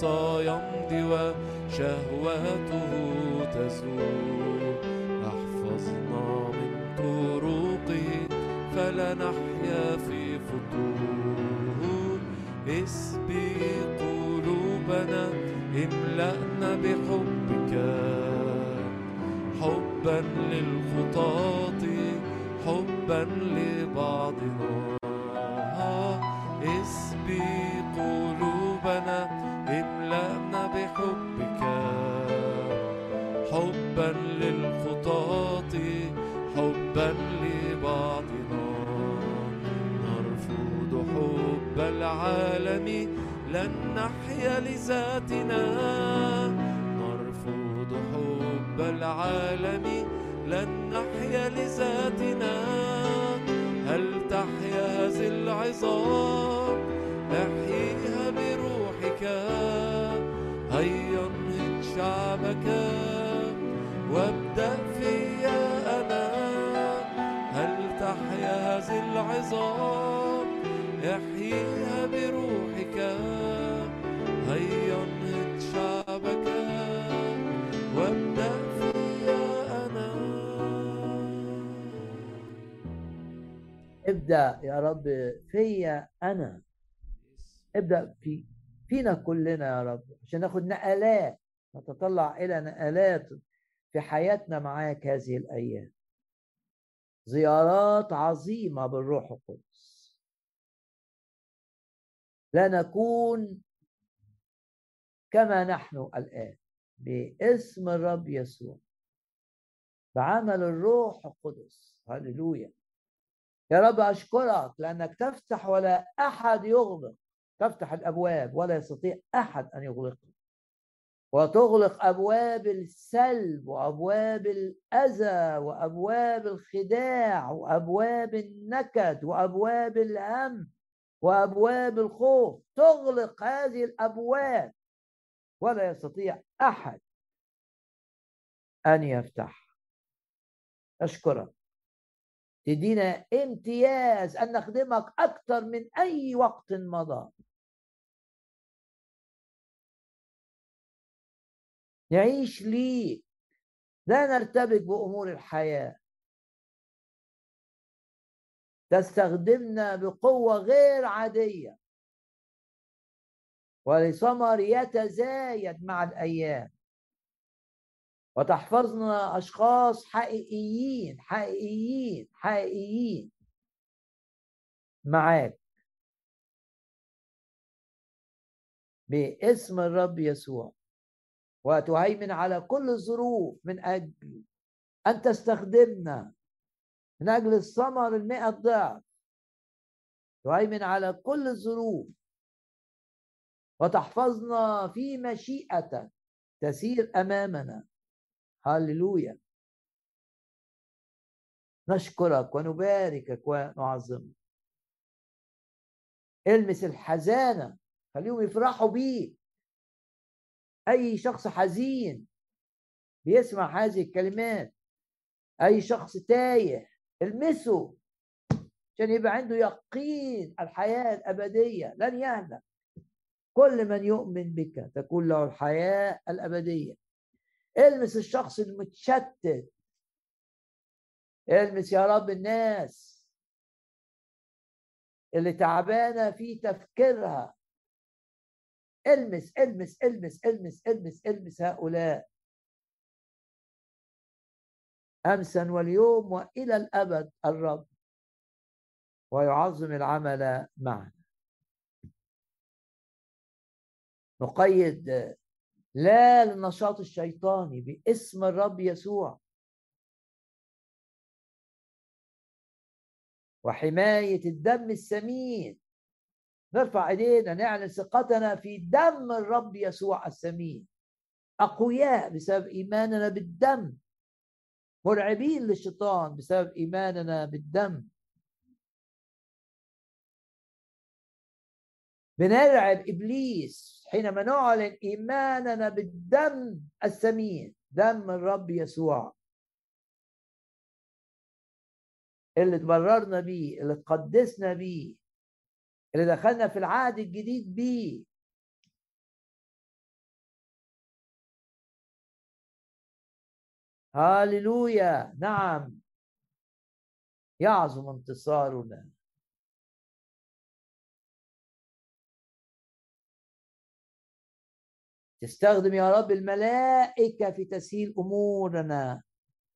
سيمضي وشهواته تزول. أحفظنا من طرقه فلا نحيا في فتور اسبي قلوبنا املأنا بحبك. حبا للخطاة حبا لبعضنا. بحبك حبا للخطاة حبا لبعضنا. نرفض حب العالم لن نحيا لذاتنا. نرفض حب العالم لن نحيا لذاتنا. هل تحيا هذه العظام؟ احييها بروحك. شعبك وابدأ فيا أنا. هل تحيا هذه العظام؟ احييها بروحك. هيا انهض شعبك وابدأ فيا أنا. ابدأ يا رب فيا أنا. ابدأ في فينا كلنا يا رب عشان ناخد نقلات. نتطلع إلى نقلات في حياتنا معاك هذه الأيام. زيارات عظيمة بالروح القدس. لا نكون كما نحن الآن باسم الرب يسوع بعمل الروح القدس. هللويا. يا رب أشكرك لأنك تفتح ولا أحد يغلق تفتح الأبواب ولا يستطيع أحد أن يغلقها وتغلق أبواب السلب وأبواب الأذى وأبواب الخداع وأبواب النكد وأبواب الهم وأبواب الخوف. تغلق هذه الأبواب. ولا يستطيع أحد أن يفتح. أشكرك. تدينا امتياز أن نخدمك أكثر من أي وقت مضى. نعيش ليك لا نرتبك بأمور الحياة. تستخدمنا بقوة غير عادية. ولثمر يتزايد مع الأيام. وتحفظنا أشخاص حقيقيين حقيقيين حقيقيين. معاك. باسم الرب يسوع. وتهيمن على كل الظروف من أجل أن تستخدمنا من أجل الثمر المئة ضعف. تهيمن على كل الظروف. وتحفظنا في مشيئتك تسير أمامنا. هللويا. نشكرك ونباركك ونعظمك. المس الحزانة خليهم يفرحوا بيك. أي شخص حزين بيسمع هذه الكلمات أي شخص تايه المسه عشان يبقى عنده يقين الحياة الأبدية. لن يهلك كل من يؤمن بك تكون له الحياة الأبدية. المس الشخص المتشتت. المس يا رب الناس اللي تعبانة في تفكيرها. المس المس المس المس المس المس هؤلاء. امسا واليوم وإلى الأبد الرب. ويعظم العمل معنا. نقيد لا للنشاط الشيطاني باسم الرب يسوع. وحماية الدم السمين. نرفع إيدينا نعلن ثقتنا في دم الرب يسوع السمين أقوياء بسبب إيماننا بالدم. مرعبين للشيطان بسبب إيماننا بالدم. بنرعب إبليس حينما نعلن إيماننا بالدم السمين دم الرب يسوع. اللي تبررنا بيه اللي تقدسنا بيه اللي دخلنا في العهد الجديد بيه. هاليلويا نعم. يعظم انتصارنا. تستخدم يا رب الملائكة في تسهيل أمورنا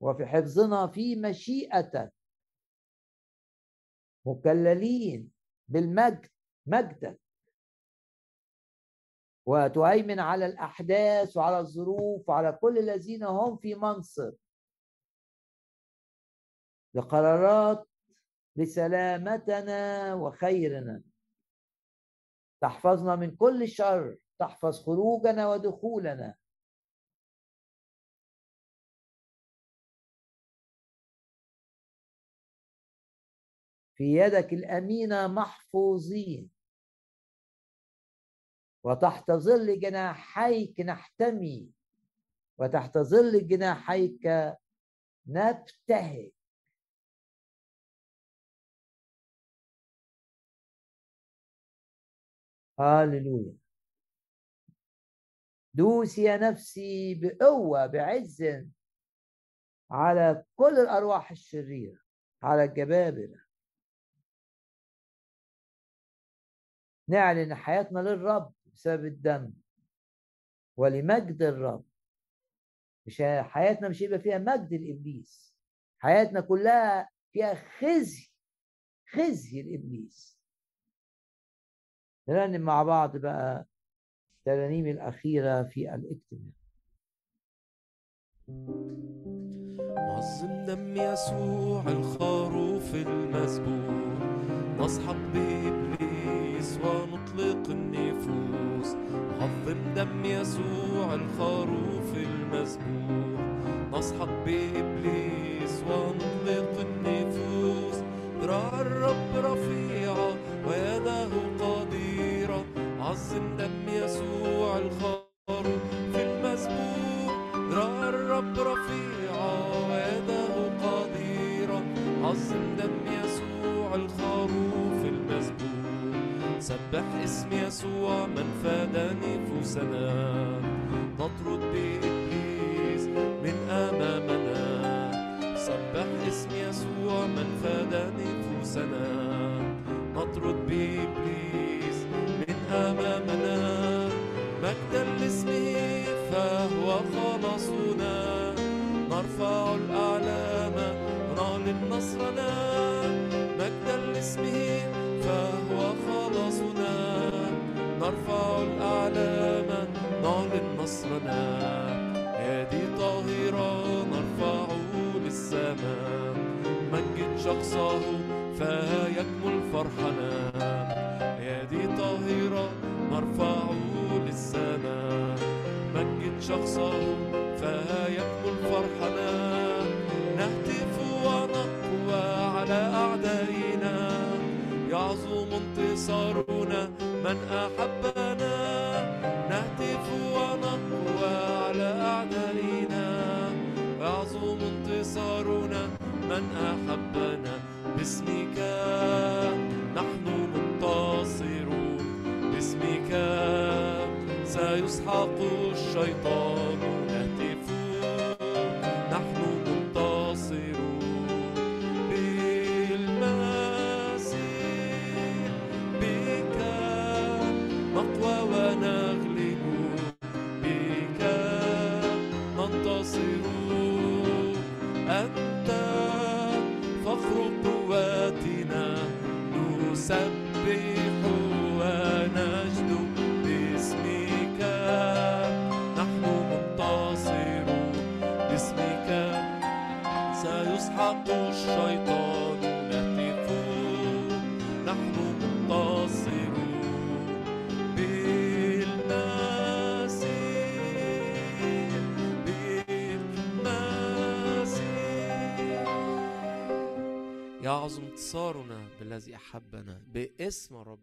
وفي حفظنا في مشيئتك. مكللين. بالمجد مجدك وتهيمن على الأحداث وعلى الظروف وعلى كل الذين هم في منصب. لقرارات لسلامتنا وخيرنا. تحفظنا من كل شر تحفظ خروجنا ودخولنا. في يدك الأمينة محفوظين. وتحت ظل جناحيك نحتمي. وتحت ظل جناحيك نبتهج. هاللويا. دوس يا نفسي بقوة بعز على كل الأرواح الشريرة على الجبابرة نعلن حياتنا للرب بسبب الدم. ولمجد الرب. مش حياتنا مش هيبقى فيها مجد الإبليس. حياتنا كلها فيها خزي خزي الإبليس. نرنم مع بعض بقى الترانيم الأخيرة في الاجتماع. عظم دم يسوع الخروف المذبوح نصحك بإبليس ونطلق النفوس عظم دم يسوع الخروف المذبوح. نصحك بإبليس ونطلق النفوس ذراع الرب رفيعة ويده قديرة عظم دم يسوع الخروف سبح اسم يسوع من فاد نفوسنا نطرد بإبليس من أمامنا. سبح اسم يسوع من فاد نفوسنا شخصه سيسحق الشيطان يعظم انتصارنا بالذي أحبنا باسم الرب